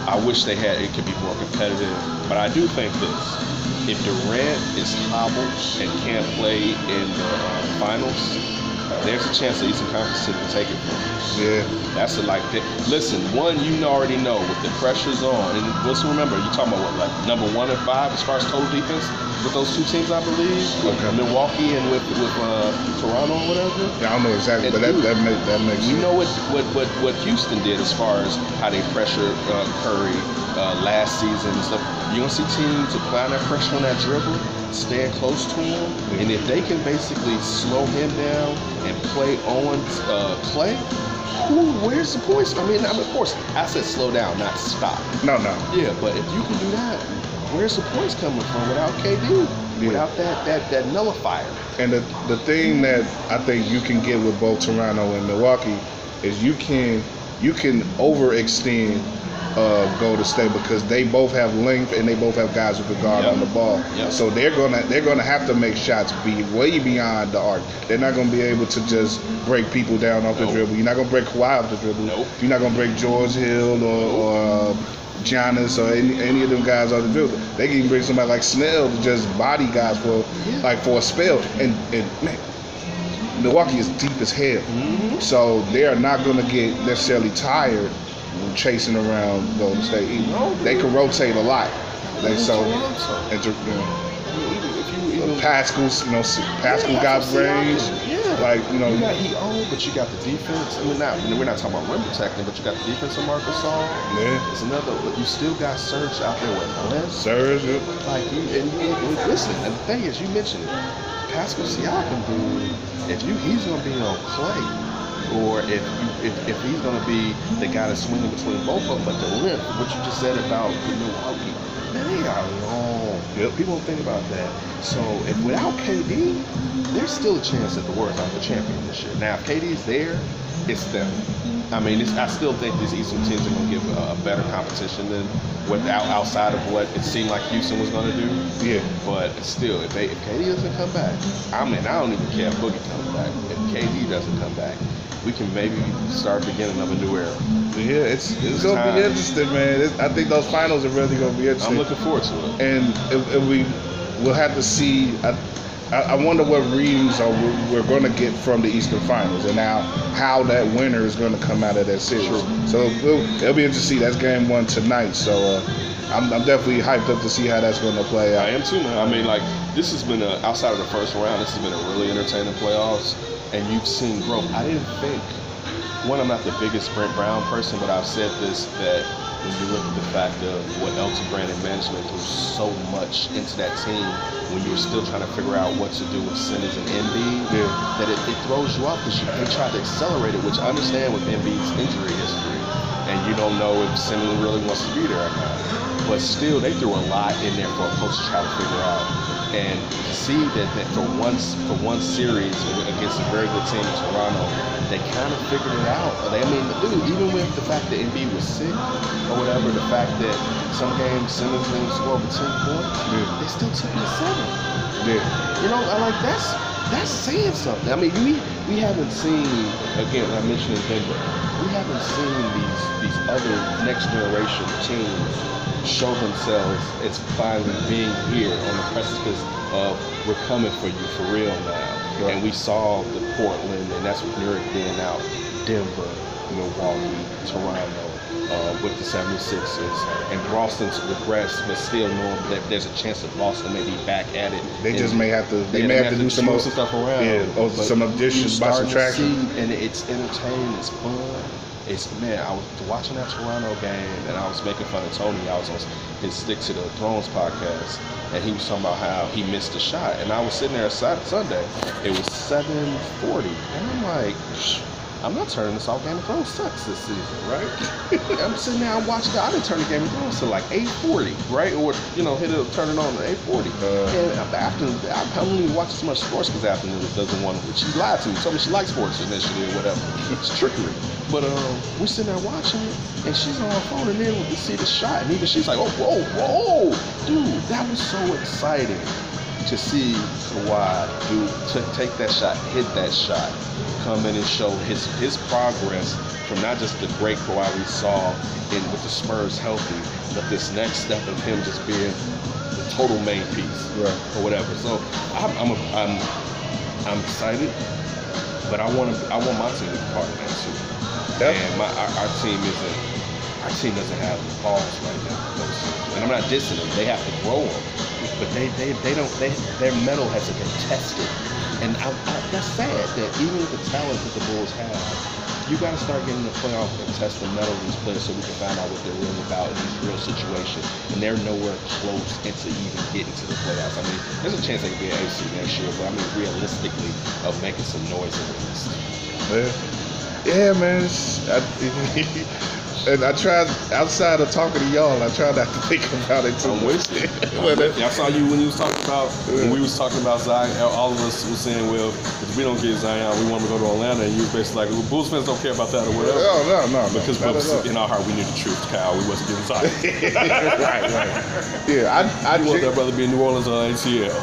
I wish they had it could be more competitive, but I do think this: if Durant is hobbled and can't play in the uh, finals, there's a chance the Eastern Conference team can take it from. Yeah. That's a, like, listen, one, you already know with the pressures on, and let's remember, you're talking about what, like number one and five as far as total defense with those two teams, I believe, Okay. Milwaukee and with with uh, Toronto or whatever. Yeah, I don't know exactly, And but that dude, that, make, that makes You sense. know what what what what Houston did as far as how they pressured uh, Curry uh, last season and stuff. You gonna see teams applying that pressure on that dribble, staying close to him, and if they can basically slow him down and play on uh, Clay, who where's the points? I mean, I mean, of course, I said slow down, not stop. No, no. Yeah, but if you can do that, where's the points coming from without KD? Yeah. Without that that that nullifier. And the the thing that I think you can get with both Toronto and Milwaukee is you can you can overextend uh, Golden State because they both have length and they both have guys who can guard Yep. on the ball. Yep. So they're gonna they're gonna have to make shots be way beyond the arc. They're not gonna be able to just break people down off the dribble. You're not gonna break Kawhi off the dribble. Nope. You're not gonna break George Hill or, or uh, Giannis or any, any of them guys off the dribble. They can bring somebody like Snell to just body guys for Yeah. like for a spell. And and man, Milwaukee is deep as hell. Mm-hmm. So they are not going to get necessarily tired chasing around Golden State. either. They can rotate a lot. They so and you know, if you know, Pascal Yeah, got Pascal range. Yeah. Like you know, You got he owned, but you got the defense. I mean, not we're not talking about rim protecting, but you got the defense of Marcus Gasol. yeah, It's another. But you still got Serge out there with Glenn. Serge. yeah. Like you and, you listen. And the thing is, you mentioned it. Pascal Siakam dude, if you he's gonna be on Clay, or if you, if, if he's gonna be the guy that's swinging between both of them, but the length, what you just said about the Milwaukee, man, they are long. Yep. People don't think about that. So if without KD, there's still a chance that the Warriors are the champion this year. Now if KD's there, it's them. I mean, it's, I still think these Eastern teams are going to give a, a better competition than without outside of what it seemed like Houston was going to do. Yeah. But still, if, they, if KD doesn't come back, I mean, I don't even care if Boogie comes back. If KD doesn't come back, we can maybe start beginning of a new era. Yeah, it's it's, It's gonna be interesting, man. It's, I think those finals are really gonna be interesting. I'm looking forward to it. and if, if we we'll have to see. I, I I wonder what readings are we're, we're going to get from the Eastern Finals, and now how that winner is going to come out of that series. So it'll, it'll be interesting to see. That's game one tonight. So uh, I'm, I'm definitely hyped up to see how that's going to play I out. am too, man. I mean, like this has been a, outside of the first round. This has been a really entertaining playoffs, and you've seen growth. I didn't think. One, I'm not the biggest Brett Brown person, but I've said this that when you look at the fact of what Elton Brand and management threw so much into that team, when you're still trying to figure out what to do with Simmons and Embiid, Yeah. that it, it throws you off because they tried to accelerate it, which I understand with Embiid's injury history, and you don't know if Simmons really wants to be there or not. But still, they threw a lot in there for a coach to try to figure out. And see that, that for once for one series against a very good team in Toronto, they kind of figured it out. They, I mean, dude, even with the fact that Embiid was sick or whatever, the fact that some games Simmons didn't score over 10 points, Yeah. they still took it seven. Yeah. You know, I like that's that's saying something. I mean, we we haven't seen again. I mentioned in Denver, we haven't seen these these other next generation teams show themselves as finally being here on the precipice of we're coming for you for real now. Right. And we saw the Portland, and that's what New York being out, Denver, Milwaukee, Toronto. Uh, with the 76ers and Boston's regressed, but still knowing that there's a chance that Boston may be back at it. They just may have to. They yeah, may have to do some some stuff around. Yeah, or some you additions by subtraction. and it's entertaining. It's fun. It's man. I was watching that Toronto game, and I was making fun of Tony. I was on his Stick to the Thrones podcast, and he was talking about how he missed a shot, and I was sitting there Sunday. It was 7:40, and I'm like. I'm not turning this off. Game of Thrones sucks this season, right? I'm sitting there, I'm watching. I didn't turn the Game of Thrones to like 8:40, right? Or you know, hit it, up, turn it on at 8:40. Uh. and after I don't even watch as much sports because afternoon doesn't want to. She lied to me, told me she likes sports initially or whatever. It's trickery. But um, we're sitting there watching it, and she's on her phone, and then we can see the shot, and even she's like, "Oh, whoa, whoa, dude, that was so exciting." To see Kawhi do to take that shot, hit that shot, come in and show his his progress from not just the great Kawhi we saw in with the Spurs healthy, but this next step of him just being the total main piece Right. or whatever. So I'm I'm, a, I'm I'm excited, but I want to I want my team to be part of that too. Yep. And my our, our team isn't our team doesn't have the balls right now. And I'm not dissing them; they have to grow them, but they they, they don't they their metal hasn't been tested. And I, I, that's sad that even with the talent that the Bulls have, you got to start getting the playoff and test the metal of these players so we can find out what they're really about in these real situations. And they're nowhere close into even getting to the playoffs. I mean, there's a chance they could be an AC next year, but I mean, realistically, of making some noise in the East. Yeah, yeah man. I, and I tried outside of talking to y'all. I tried not to think about it too I'm much. with you. Uh, I saw you when you was talking about when we was talking about Zion. All of us was saying, well, if we don't get Zion, we want to go to Atlanta, and you was basically like, well, Bulls fans don't care about that or whatever. no, no, no, no. Because but in our heart, we knew the truth, Kyle. We wasn't getting Zion. right, right. Yeah, I, I, You want that brother to be in New Orleans or ATL?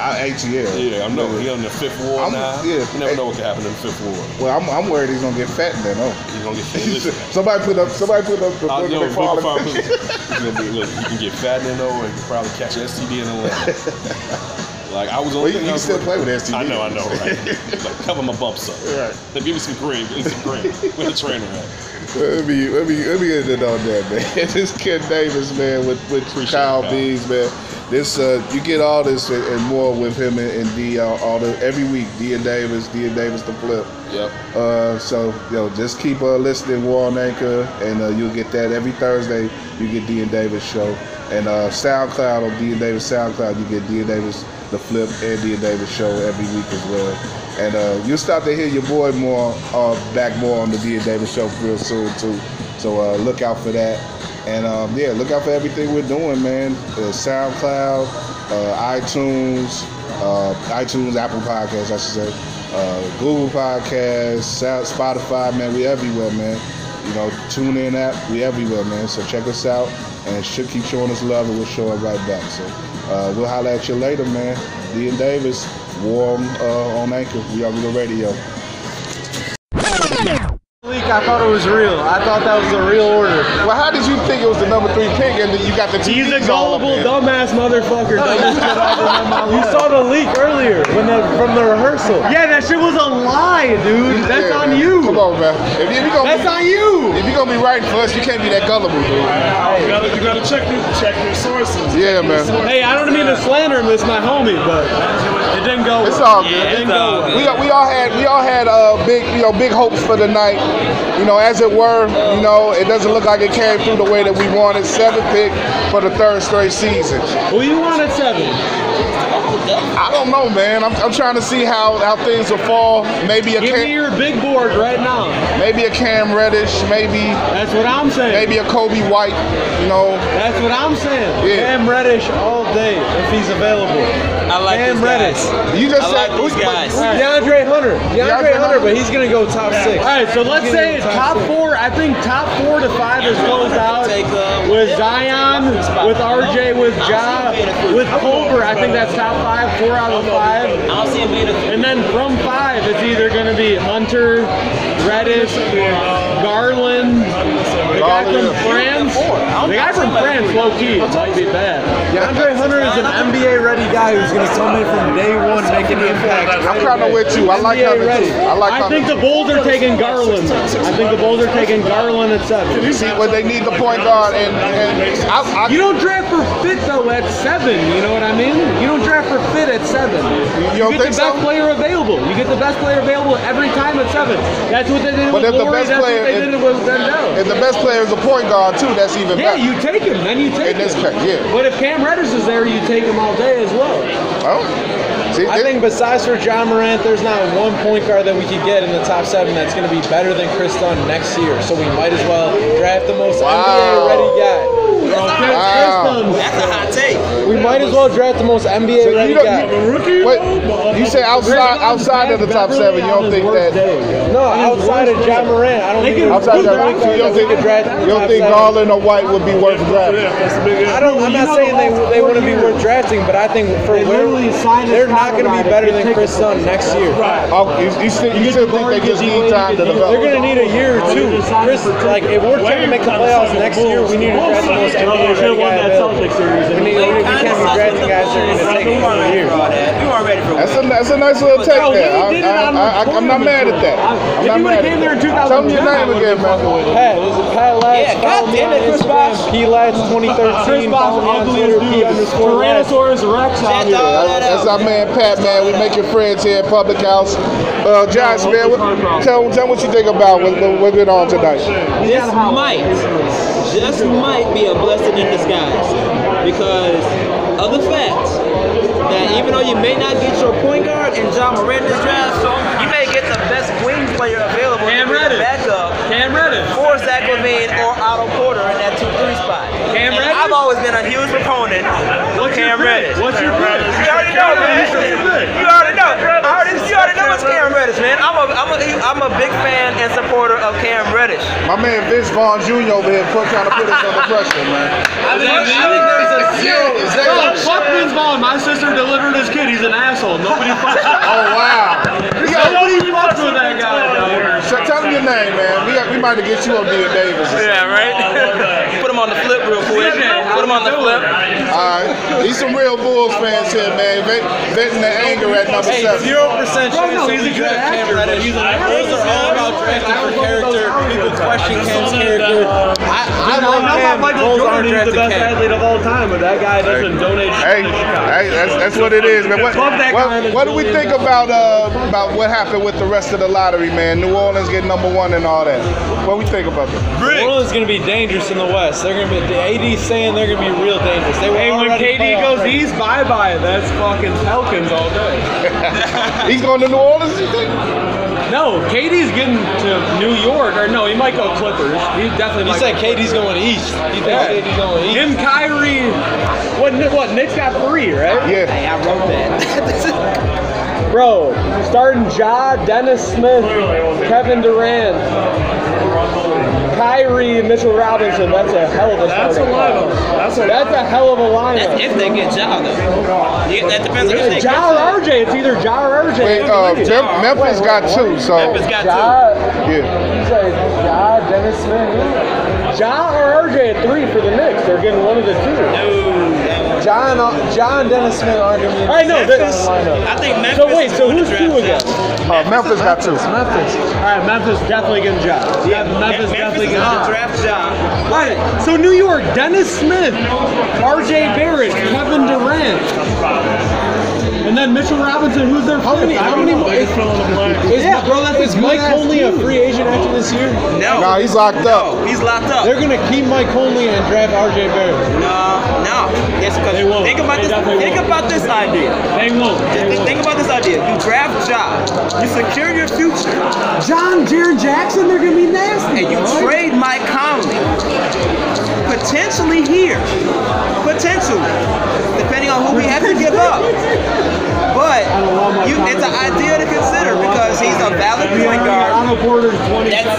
I ATL. Yeah, I know. He on the fifth ward I'm- now. yeah. You never know what can happen in the fifth ward. Well, I'm, I'm worried he's gonna get fat in there. No. Oh. He's gonna get listen, somebody put up. Somebody put up the I know, fall Farm, he's gonna be look. You can get fat in though, and you probably catch STD in Atlanta. like I was Well, only. you- you can still play with STD. I know, I know, right? like cover my bumps up. Right. Then give me some cream. Give me some cream. Where the trainer at? Let me let me let me end it on that, man. this Ken Davis, man, with with Appreciate Kyle. Bees, man. This uh, you get all this and, and more with him and, and D all, all the every week. D and Davis, D and Davis the flip. Yep. Uh, so know, just keep uh, listening, War on Anchor, and uh, you'll get that every Thursday. You get D and Davis show, and uh, SoundCloud on D and Davis SoundCloud. You get D and Davis the Flip Andy and Davis show every week as well. And uh, you'll start to hear your boy more uh, back more on the D and Davis show real soon too. So uh, look out for that. And um, yeah, look out for everything we're doing, man. Uh, SoundCloud, uh, iTunes, uh, iTunes, Apple Podcasts, I should say, uh, Google Podcasts, Spotify, man. We everywhere, man. You know, tune in app, we everywhere, man. So check us out, and should keep showing us love, and we'll show it right back. So uh, we'll holler at you later, man. D and Davis, warm uh, on Anchor. We are the radio. Leak, I thought it was real. I thought that was a real order. Well, how did you think it was the number three pick, and then you got the He's a TVs all up gullible, there? dumbass motherfucker. Dumbest kid I've ever met in my You saw the leak earlier when the, from the rehearsal. Yeah, that shit was a lie, dude. That's Yeah, on man. you. Come on, man. If you, if gonna That's be, on you. if you're gonna be writing for us, you can't be that gullible, dude. You gotta, you gotta check your check your sources. Yeah, man. Hey, I don't mean to slander him. It's my homie, but it didn't go. It's all good. It didn't go well. We, we all had we all had uh, big you know big hopes for the night. You know, as it were. You know, it doesn't look like it came through the way that we wanted. Seventh pick for the third straight season. Well, you wanted seven. I don't know, man. I'm, I'm trying to see how, how things will fall. Maybe a Give me your big board right now. maybe a Cam Reddish. Maybe That's what I'm saying. maybe a Coby White. You know, That's what I'm saying. yeah. Cam Reddish all day if he's available. I like Cam Reddish. You just I said like these guys. DeAndre Hunter. DeAndre, DeAndre Hunter, Hunter. but he's gonna go top six. All right, so let's say gonna top six. four. I think top four to five is closed out Take, with Zion, with RJ, with Ja, with Culver. I think that's top five, four out of five. I don't see him being a And then from five, it's either going to be Hunter, Reddish, Garland, the guy from Garland. France. The guy from France, low key, might be bad. DeAndre Hunter is an NBA ready guy who's gonna come in from day one making an impact. I'm kind of with you. I like NBA Hunter ready. too. I like I think the Bulls are taking Garland. I think the Bulls are taking Garland at seven. You see, when they need the point guard, and, and I, I, You don't draft for fit though at seven. You know what I mean? You don't draft for fit at seven. You don't get the best so? player available. You get the best player available every time at seven. That's what they did But with if the best That's player- what they did with Wendell. if the best player is a point guard too, that's even better. Yeah, better. you take him. Then you take In this him. case, yeah. But if Cam Reddish is there, you take him all day as well. Oh, see, I it- think besides for Ja Morant, there's not one point guard that we could get in the top seven that's going to be better than Kris Dunn next year. So we might as well draft the most Wow. NBA ready guy. Oh, okay, Wow. Chris That's a hot take. We might as well draft the most NBA So ready you guy. you- Wait, you say outside outside of the top seven, you don't think that? No, outside of Ja Morant, I don't think Outside one of point that, guard you don't think draft you don't think. Garland or White would be worth drafting? That's a big. I don't. I'm not saying they they wouldn't be worth drafting, but I think for where they're not going to be better than Chris a- Dunn next year. Oh, you, you still you still think they just need time to They're going to need a year or two. Chris, like if we're trying to make the playoffs next year, we need to draft the most NBA ready guy available. We, need, we, we can't be drafting guys that are going to take a couple of years. We weren't ready for That's a that's a nice little take Bro, there. we I, did it on I, I, I'm not mad at that. I'm If you would've came there in that. Tell me your name again, been man. fucking with. Pat, is Pat Latz? Yeah, Follow me goddamn on it, Chris Instagram, Bosh. P Latz 2013. Chris Bob's Follow me ugliest dude. Tyrannosaurus Rex out here. That's our man Pat, man. We making friends here at Public House. Uh, Josh, man, what, tell, tell what you think about what, what, what went on tonight. This might, just might be a blessing in disguise because of the fact that even though you may not get your point guard in John Moran this draft, you may get the best wing player available Cam Reddish. backup Cam Reddish. for Zach LaVine or Otto Porter in that 2-3 spot. Cam Reddish? I've always been a huge proponent What's your Cam? Reddish. What's your pick? You already know, man. You already know. I already, you already know it's Cam Reddish, man. I'm a, I'm a, I'm a big fan and supporter of Cam Reddish. My man Vince Vaughn Jr. over here put, trying to put us under pressure, man. I think, I think there's a Yeah, is Well, fuck Vince Vaughn. My sister delivered his kid. He's an asshole. Nobody fucks. Oh wow. We got, Nobody fucks with that guy. dog. so tell me your name, man. We got, we might have get you on D Davis. Yeah, right? Put him on the flip real quick. Put him on the flip. All right. These some real Bulls fans here, man. Vent, venting their anger at number Hey, seven. zero percent Bro, chance no, that he's a good actor, but he's an asshole. Those are all about drafting for character. People question Cam's character. I, I I love know about Michael Bulls Jordan. aren't He's the best Cam. athlete of all time, but that guy doesn't donate Hey, hey, that's, that's what it is, man. What, Fuck that guy and what, what do we think about uh, about what happened with the rest of the lottery, man? New Orleans getting number one and all that. What we think about that? New Orleans going to be dangerous in the West. They're going to be the AD saying they're going to be real dangerous. They were Hey, when already KD playoff goes ready. east, bye bye. That's fucking Pelicans all day. He's going to New Orleans, you think? No, KD's getting to New York, or no, he might go Clippers. He definitely He might. said KD's going east. He thinks Yeah. KD's going east. Him, Kyrie. What? What? Knicks got three, right? Yeah. Hey, I wrote that. Bro, starting Ja, Dennis Smith, Kevin Durant, Kyrie, Mitchell Robinson. That's a hell of a That's a starting lineup. lineup. That's a That's a hell of a That's lineup. if they get Ja though. Yeah, that depends on if they It's get Ja or RJ. It's either Ja or RJ. Wait, uh, Mem- Memphis got two, so Memphis got two. Yeah. you say Ja, Dennis Smith. Ja or RJ at three for the Knicks. They're getting one of the two. John, John Dennis Smith aren't going to be I know. Memphis, I think Memphis. so wait, so who's two again? Ja. Uh, Memphis got two. Memphis. All right, Memphis definitely getting Ja. Yeah, Memphis, definitely is getting going draft Ja. All right, so New York, Dennis Smith, R.J. Barrett, Kevin Durant, and then Mitchell Robinson. Who's their How many? How many? Is, fill in the blank. is, Yeah, bro, that's is a Mike Conley a free agent after this year? No. Nah, he's locked up. No, he's locked up. They're going to keep Mike Conley and draft RJ Barrett. No, no. Yes, because They won't. think about They this. Think won't. about this idea. They won't. They Think, won't. think about this idea. You draft Ja, you secure your future, John, Jaren Jackson, they're gonna be nasty. and you trade Mike Conley. Potentially here, potentially, depending on who we have to give up. But you, it's an idea to consider because he's a valid point guard. Otto Porter's 27. That's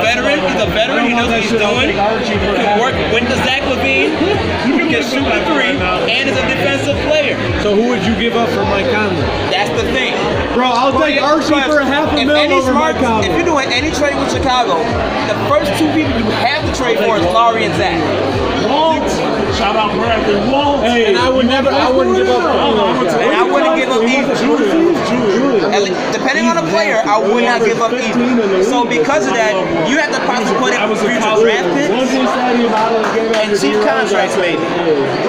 veteran. He's a veteran. He knows what he's doing. He can work with the Zach LaVine. He can shoot the three, and is a defensive player. So who would you give up for Mike Conley? That's the thing. Bro, I'll take Archie for a half a if mil any over smart, Mike Conley. If you're doing any trade with Chicago, the first two people you have to trade for is Lauri and Zach. Walt. Shout out Bradley Walt. Hey, And I would never. I wouldn't give up. I'm any of those gonna guys. And I wouldn't give up either. At le- Depending on the player, I would not give up either. So because of that, you have to possibly put in future draft picks and cheap contracts maybe.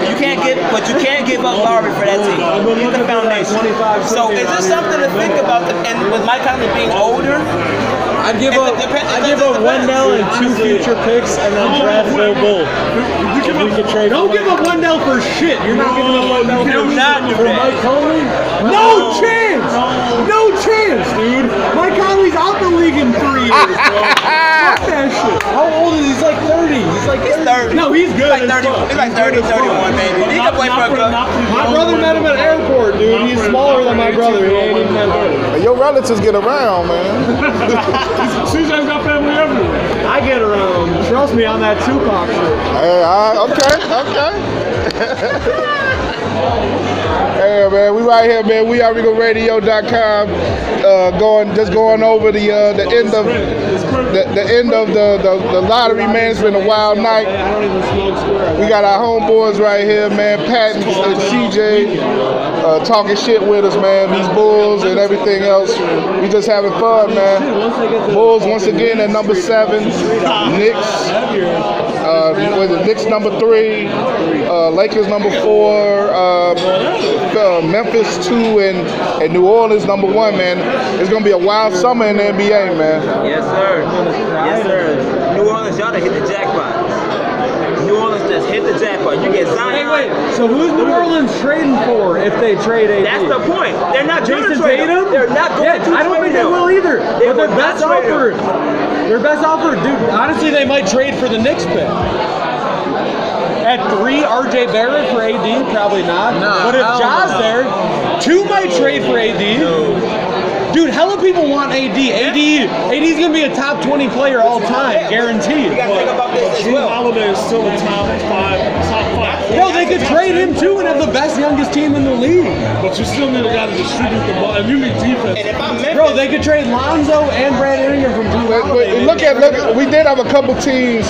You can't give, but you can't give up Lauri for that team. He's the foundation. So is this something to think about? And with Mike Conley being older, I'd give up. depends- I'd give up depends. Wendell and two future picks, and then draft Bill Bull. If we could trade. Don't give up one Wendell for shit. You're not giving up Wendell do for not do for. Mike Conley. No chance! No chance, dude! Mike Conley's out the league in three years, bro. Fuck that shit. How old is he? He's like 30. He's like He's 30. No, he's good He's like 30. He's like 30, 31, maybe. He can play for a good. My brother met him at airport, dude. He's smaller than my brother. He ain't even that big. Your relatives get around, man. CJ's got family everywhere. I get around. Trust me on that Tupac shit. Hey, I, okay, okay. Hey man, we right here, man. We are RicoRadio.com. Uh, going, just going over the uh, the end of the, the end of the, the the lottery, man. It's been a wild night. We got our homeboys right here, man. Pat and uh, CJ uh, talking shit with us, man. These Bulls and everything else. We just having fun, man. Bulls once again at number seven. Knicks. Uh, was it Knicks number three? Uh, Lakers number four. Uh, uh, Memphis two and, and New Orleans number one, man. It's gonna be a wild summer in the NBA, man. Yes, sir. Yes, sir. New Orleans, y'all done hit the jackpot. New Orleans just hit the jackpot. You get Hey, Zion. wait. So who's New Orleans trading for if they trade AD? That's the point. They're not going to Jason trade him. Tatum? They're not going yeah, to I don't trade think they will either. They but their best trade him. offer, their best offer, dude. Honestly, they might trade for the Knicks pick. At three, RJ Barrett for AD, probably not. No, but if I Ja's know. there, two might trade for AD. Dude, hella people want AD. AD, AD's gonna be a top 20 player all time, guaranteed. You got to think about this as Drew well. Holiday is still a top five, top five. Bro, they could trade him too and have the best youngest team in the league. But you still need a guy to distribute the ball, and you need defense. And if I'm Memphis, Bro, they could trade Lonzo and Brad Ingram from Drew But, but Holiday. look at look. at- We did have a couple teams.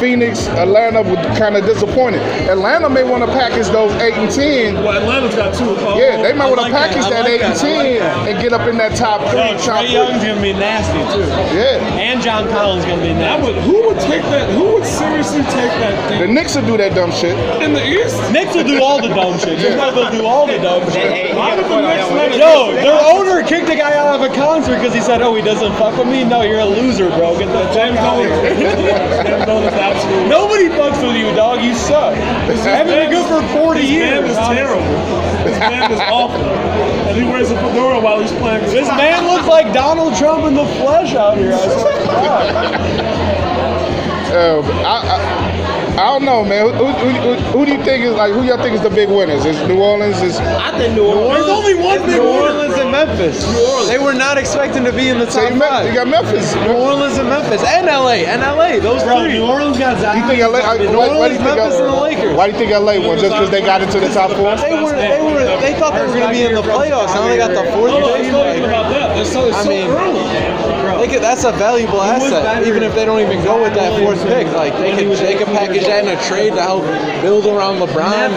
Phoenix, Atlanta were kind of disappointed. Atlanta may want to package those eight and ten. Well, Atlanta's got two. Uh, Yeah, they might want to like package I that, like eight and that. I like ten that. and get up in that top top three, Yo, top Trae Young's gonna be nasty too, Yeah. and John Collins gonna be That nasty. would, who would take that? Who would seriously take that The thing Knicks will do that dumb shit. in the East? Knicks will do all the dumb shit. Just like they'll do all the dumb shit. Why would the Knicks let it? Yo, their owner kicked a guy out of a concert because he said, "Oh, he doesn't fuck with me." No, you're a loser, bro. Get the fuck James out of Dolan. here. James Dolan is absolutely. Nobody fucks with you, dog. You suck. Haven't been good for 40 His years. band is terrible. His band is awful, and he wears a fedora while he's playing. This man looks like Donald Trump in the flesh out here. I swear to God. Uh, I, I, I don't know, man. Who, who, who, who do you think is like? Who y'all think is the big winners? Is New Orleans? Is I think New Orleans. There's only one big New winner. Orleans and Memphis. They were not expecting to be in the so top you, five. you got Memphis. New Orleans and Memphis and LA and LA. Those Bro, three. New Orleans got Zion. You think LA? I, New why, why do you Orleans, think Memphis, and the Lakers. Why do you think LA won? Just because they got into the top four? They were, they were, they thought they were going to be in the playoffs. Now they got the fourth No, no, it's pick. about that. It's so, it's I so mean, early. Could, that's a valuable asset, even if they don't even go with that fourth pick. Like they could, they could package that in a trade to help build around LeBron.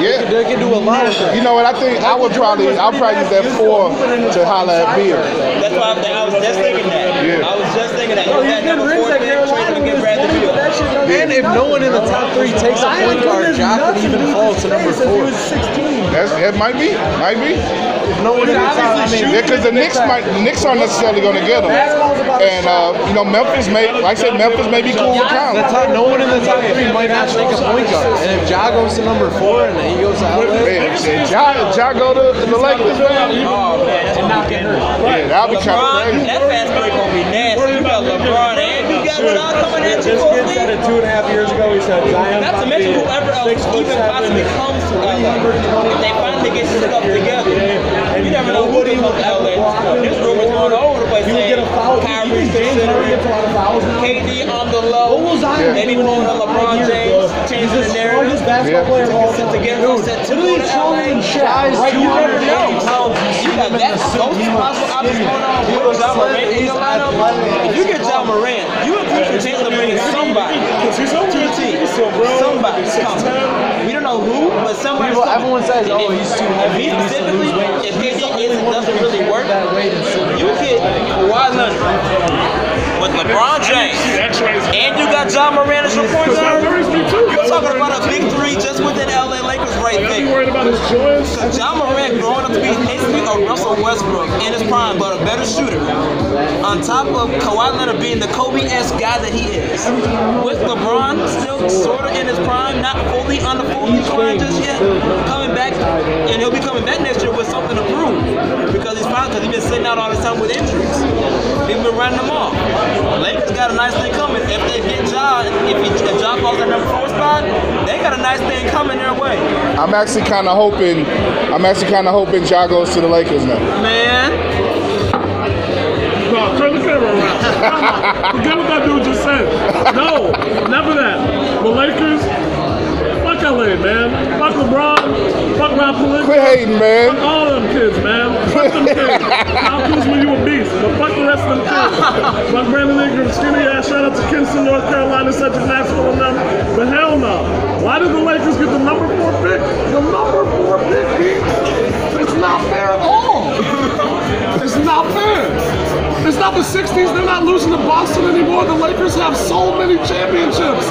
Yeah. They could, they could do a lot of things. You know what? I think I would probably I'll probably use that four to holler at Beal. That's why I'm, I was just thinking that. Yeah. I was just thinking that. You had number four pick, traded to get Bradley Beal. And if no one in the top three takes a point guard, Ja could even fall to number four. That's that might be, might be. No one in the top, I mean, Yeah, because the Knicks might, Knicks aren't necessarily going to get them. And uh, you know, Memphis may, like I said, Memphis may be cool with the Conley. top, no one in the top three might not take a point guard. And if Ja goes to number four and then he goes to outlet, Man, shit, Ja, ja go to the Lakers, man. Oh man, that's not getting hurt. Yeah, that'll be kind of LeBron, crazy. that fast break gonna be nasty. You got LeBron and you got Ja coming at you This kid said it two and a half years ago. He said Zion. Not to mention whoever else even possibly comes to LA. If they finally get shit up together. You never know who they come to LA. There's rumors going all the place He would get a foul. saying You James Harden gets a considering lot of fouls now? KD on the low. What was Zion Maybe doing pulling a LeBron five years, James, bro? He's the the narrative. strongest basketball player of all time. set to go Literally to stronger LA. than Shaq. Right? You never know. You got that those possible options going on with Ja Morant in your lineup. If you get Ja Morant, you increase your chance of bringing somebody. TT, somebody. We don't know who, but somebody's People- everyone says, "Oh, he's too heavy, he he needs to lose weight." if KD doesn't really work, and you get Kawhi Leonard with LeBron James, and you got Ja Morant as your point guard. Talking about a big three just within LA Lakers right You there. worried about his joints? Ja Morant growing up to be basically a Russell Westbrook in his prime, but a better shooter. On top of Kawhi Leonard being the Kobe-esque guy that he is. With LeBron still sort of in his prime, not fully on the full decline just yet. Coming back, and he'll be coming back next year with something to prove. Because he's fine, because he's been sitting out all this time with injuries. He's been running them off. Lakers got a nice thing coming. If they get Ja, if, he, if Ja falls at number four spot, they got a nice thing coming their way. I'm actually kind of hoping, I'm actually kind of hoping Ja goes to the Lakers now. Man, No, turn the camera around. Forget what that dude just said. No, never that. The Lakers, fuck LA, man. Fuck LeBron. Fuck Rob Quit hating, Fuck man. all them kids, man. Fuck them kids. Kyle Kuzma, you a beast. But fuck the rest of them kids. Fuck Brandon Ingram, skinny ass. Shout out to Kinston, North Carolina, such a Nashville and them. But hell no. Why did the Lakers get the number four pick? The number four pick. It's not fair at all. It's not fair. It's not the 60s. They're not losing to Boston anymore. The Lakers have so many championships.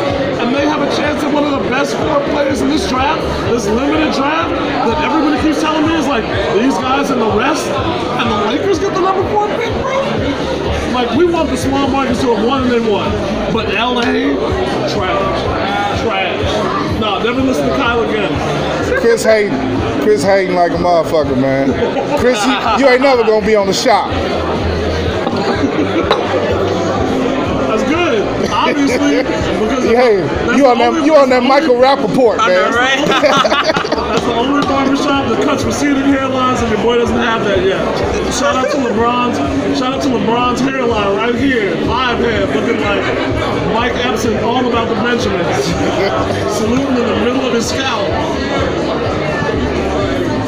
Have a chance at one of the best four players in this draft, this limited draft, that everybody keeps telling me is like these guys and the rest. And the Lakers get the number four pick, bro. Like, we want the small markets to have won and then won. But LA, trash. Trash. No, never listen to Kyle again. Chris hating, Chris hating like a motherfucker, man. Chris, you, you ain't never gonna be on the shop. That's good, obviously. Because You hating. You on that, only- you on that Michael only- Rappaport, I know, man. right? That's the only barbershop that cuts receding hairlines, and your boy doesn't have that yet. Shout out to LeBron's. Shout out to LeBron's hairline right here, live head, looking like Mike Epson, all about the Benjamins, saluting in the middle of his scalp.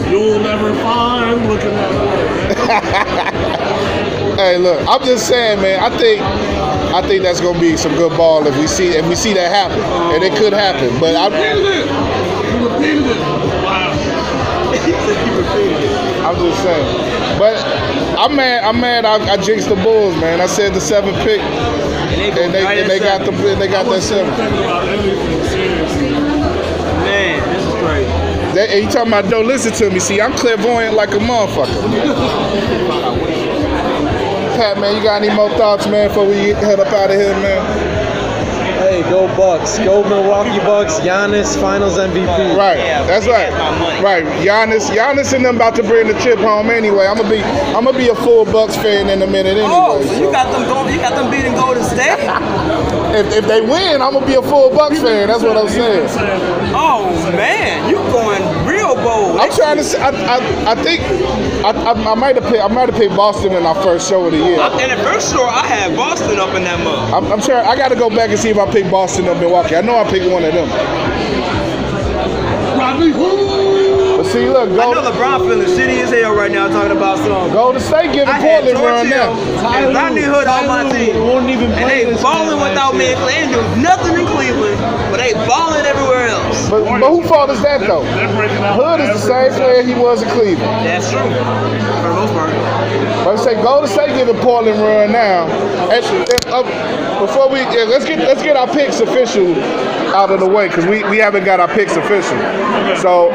You'll never find looking like Hey, look, I'm just saying, man. I think, I think that's gonna be some good ball if we see if we see that happen, and it could happen. But I, repeated it. You repeated it. Wow. undefeated. I'm just saying. But I'm mad. I'm mad. I, I jinxed the Bulls, man. I said the seventh pick, And they, and they right and they got the seven. they got that seven. Thinking about anything seriously. Man, this is crazy. That, and you talking about don't listen to me? See, I'm clairvoyant like a motherfucker. Pat, man, you got any more thoughts, man, before we head up out of here, man? Hey, go Bucks. Go Milwaukee Bucks. Giannis, Finals MVP. Right, that's right. has my money. Right, Giannis, Giannis and them about to bring the chip home anyway. I'm gonna be, I'm gonna be a full Bucks fan in a minute anyway. Oh, so you got them going, you got them beating Golden State? if, if they win, I'm gonna be a full Bucks fan. That's what I'm saying. Oh man, you going real bold. I'm trying to. Say, I, I, I think I, I, I might have picked. I might have picked Boston in our first show of the year. In the first show I had Boston up in that mug. I'm, I'm sure. I got to go back and see if I picked Boston or Milwaukee. I know I picked one of them. But see, look, I know go, LeBron feeling shitty as hell right now talking about some. Golden State giving I had Portland run George now. Hill and Rodney Hood on my team. Won't even And play they this balling without last me. year. They ain't nothing in Cleveland, but they balling everywhere else. But, but who fault is that though? They're breaking out. Hood is the same player he was in Cleveland. That's true. For the most part. But I say Golden State giving Portland run now. And, and, uh, before we yeah, let's get let's get our picks official out of the way because we, we haven't got our picks official. So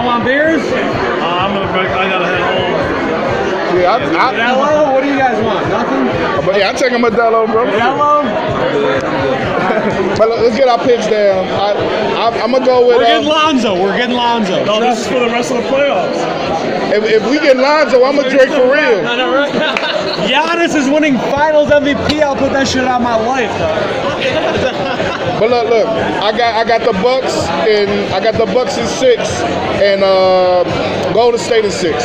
Y'all want beers? Uh, I'm gonna break. I gotta head home. yeah, I, I, Hello? What do you guys want? Nothing? but yeah, I take a Modelo, bro. Hello? But let's get our picks down. I, I, I'm gonna go with. We're getting Uh, Lonzo. We're getting Lonzo. No, this is for the rest of the playoffs. If, if we get Lonzo, I'm gonna drink for real. I know, right? Giannis is winning Finals MVP. I'll put that shit on my life. But look, look, I got I got the Bucks and I got the Bucks in six and uh, Golden State in six.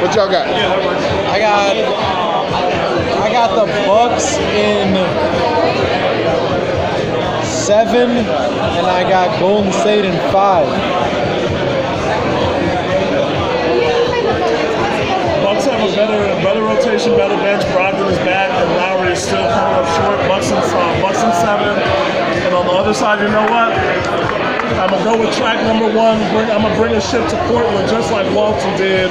What y'all got? I got I got the Bucks in seven, and I got Golden State in five. Bucks have a better, better rotation, better bench. Brogdon is back, and Lowry is still coming up short. Bucks in, uh, Bucks in seven. And on the other side, you know what? I'm gonna go with track number one. Bring, I'm gonna bring a ship to Portland, just like Walton did.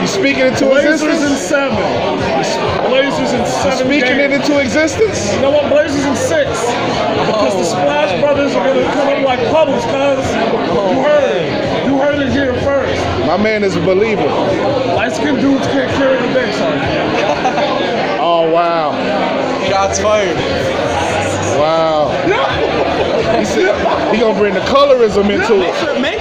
You speaking into Blazers in existence? seven. Blazers in seven. Speaking it into existence? You know what? Blazers in six. Because the Splash Brothers are gonna come up like puddles, cuz. You heard. You heard it here first. My man is a believer. Light skinned dudes can't carry the day, son. Oh wow, Shots fired. wow. He said he gonna bring the colorism into Make it.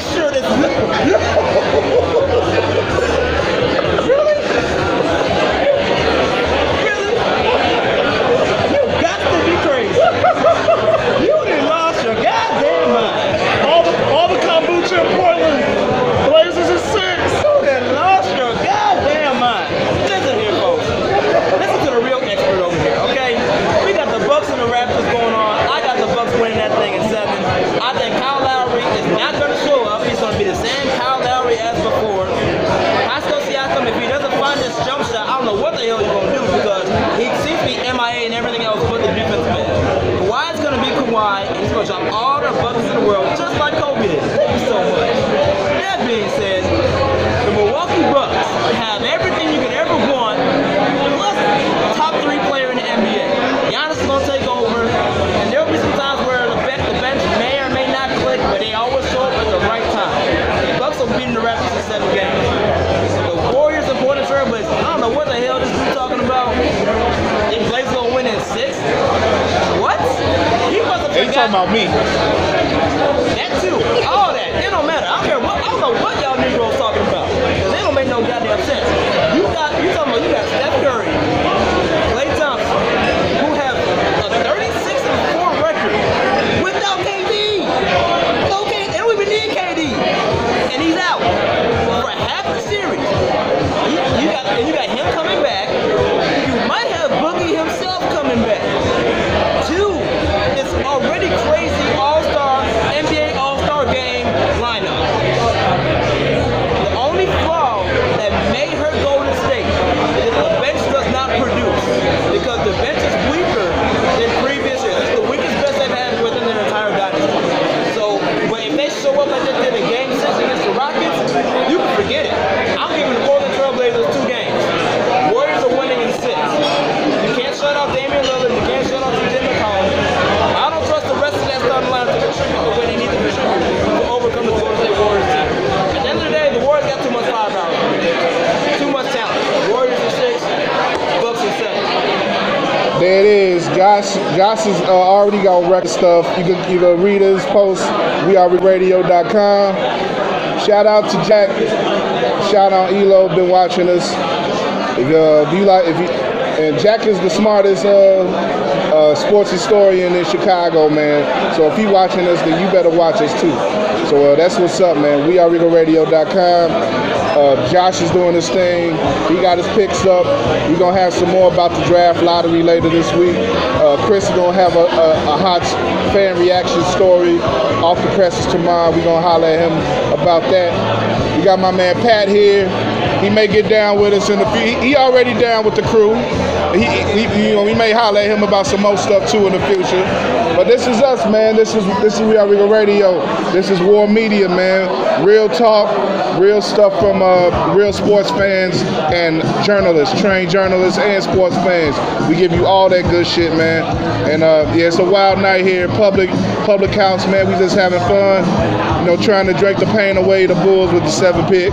Talking about me. that too. All that. It don't matter. I don't care what I don't know what y'all Negroes talking about. They don't make no goddamn sense. You got you talking about you got Steph Curry, Klay Thompson, who have a 36 and 4 record without KD. KD. They don't even need KD. And he's out for half the series. You, you got and you got him coming back. You might have Boogie himself coming back. Two, it's already crazy All-Star, NBA All-Star game lineup. The only flaw that may hurt Golden State is that the bench does not produce because the bench is weaker than previous years. It's the weakest bench they've had within their entire dynasty. So, but if they show up like they did in Game Six against the Rockets, you can forget it. Josh. Has uh, already got record stuff. You can you can read his post. WeAreRadio.com. Shout out to Jack. Shout out Elo. Been watching us. If, uh, do you like if you and Jack is the smartest uh, uh, sports historian in Chicago, man. So if you watching us, then you better watch us too. So uh, that's what's up, man. We are RegalRadio.com. Uh, Josh is doing his thing. He got his picks up. We're gonna have some more about the draft lottery later this week. Uh, Chris is gonna have a, a, a hot fan reaction story off the presses tomorrow. We're gonna holler at him about that. We got my man Pat here. He may get down with us in the future. He already down with the crew. He, he, you know, we may holler at him about some more stuff too in the future. But this is us, man. This is this is We Are Regal Radio. This is War Media, man. Real talk, real stuff from uh, real sports fans and journalists, trained journalists and sports fans. We give you all that good shit, man. And uh, yeah, it's a wild night here. Public public house, man. We just having fun. You know, trying to drink the pain away the Bulls with the seven pick.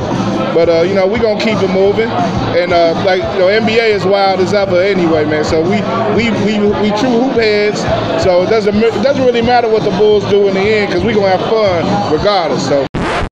But uh, you know, we gonna keep it moving. And uh, like you know, NBA is wild as ever anyway, man. So we we we we true hoop heads. So it doesn't it doesn't really matter what the Bulls do in the end because we gonna have fun regardless. So.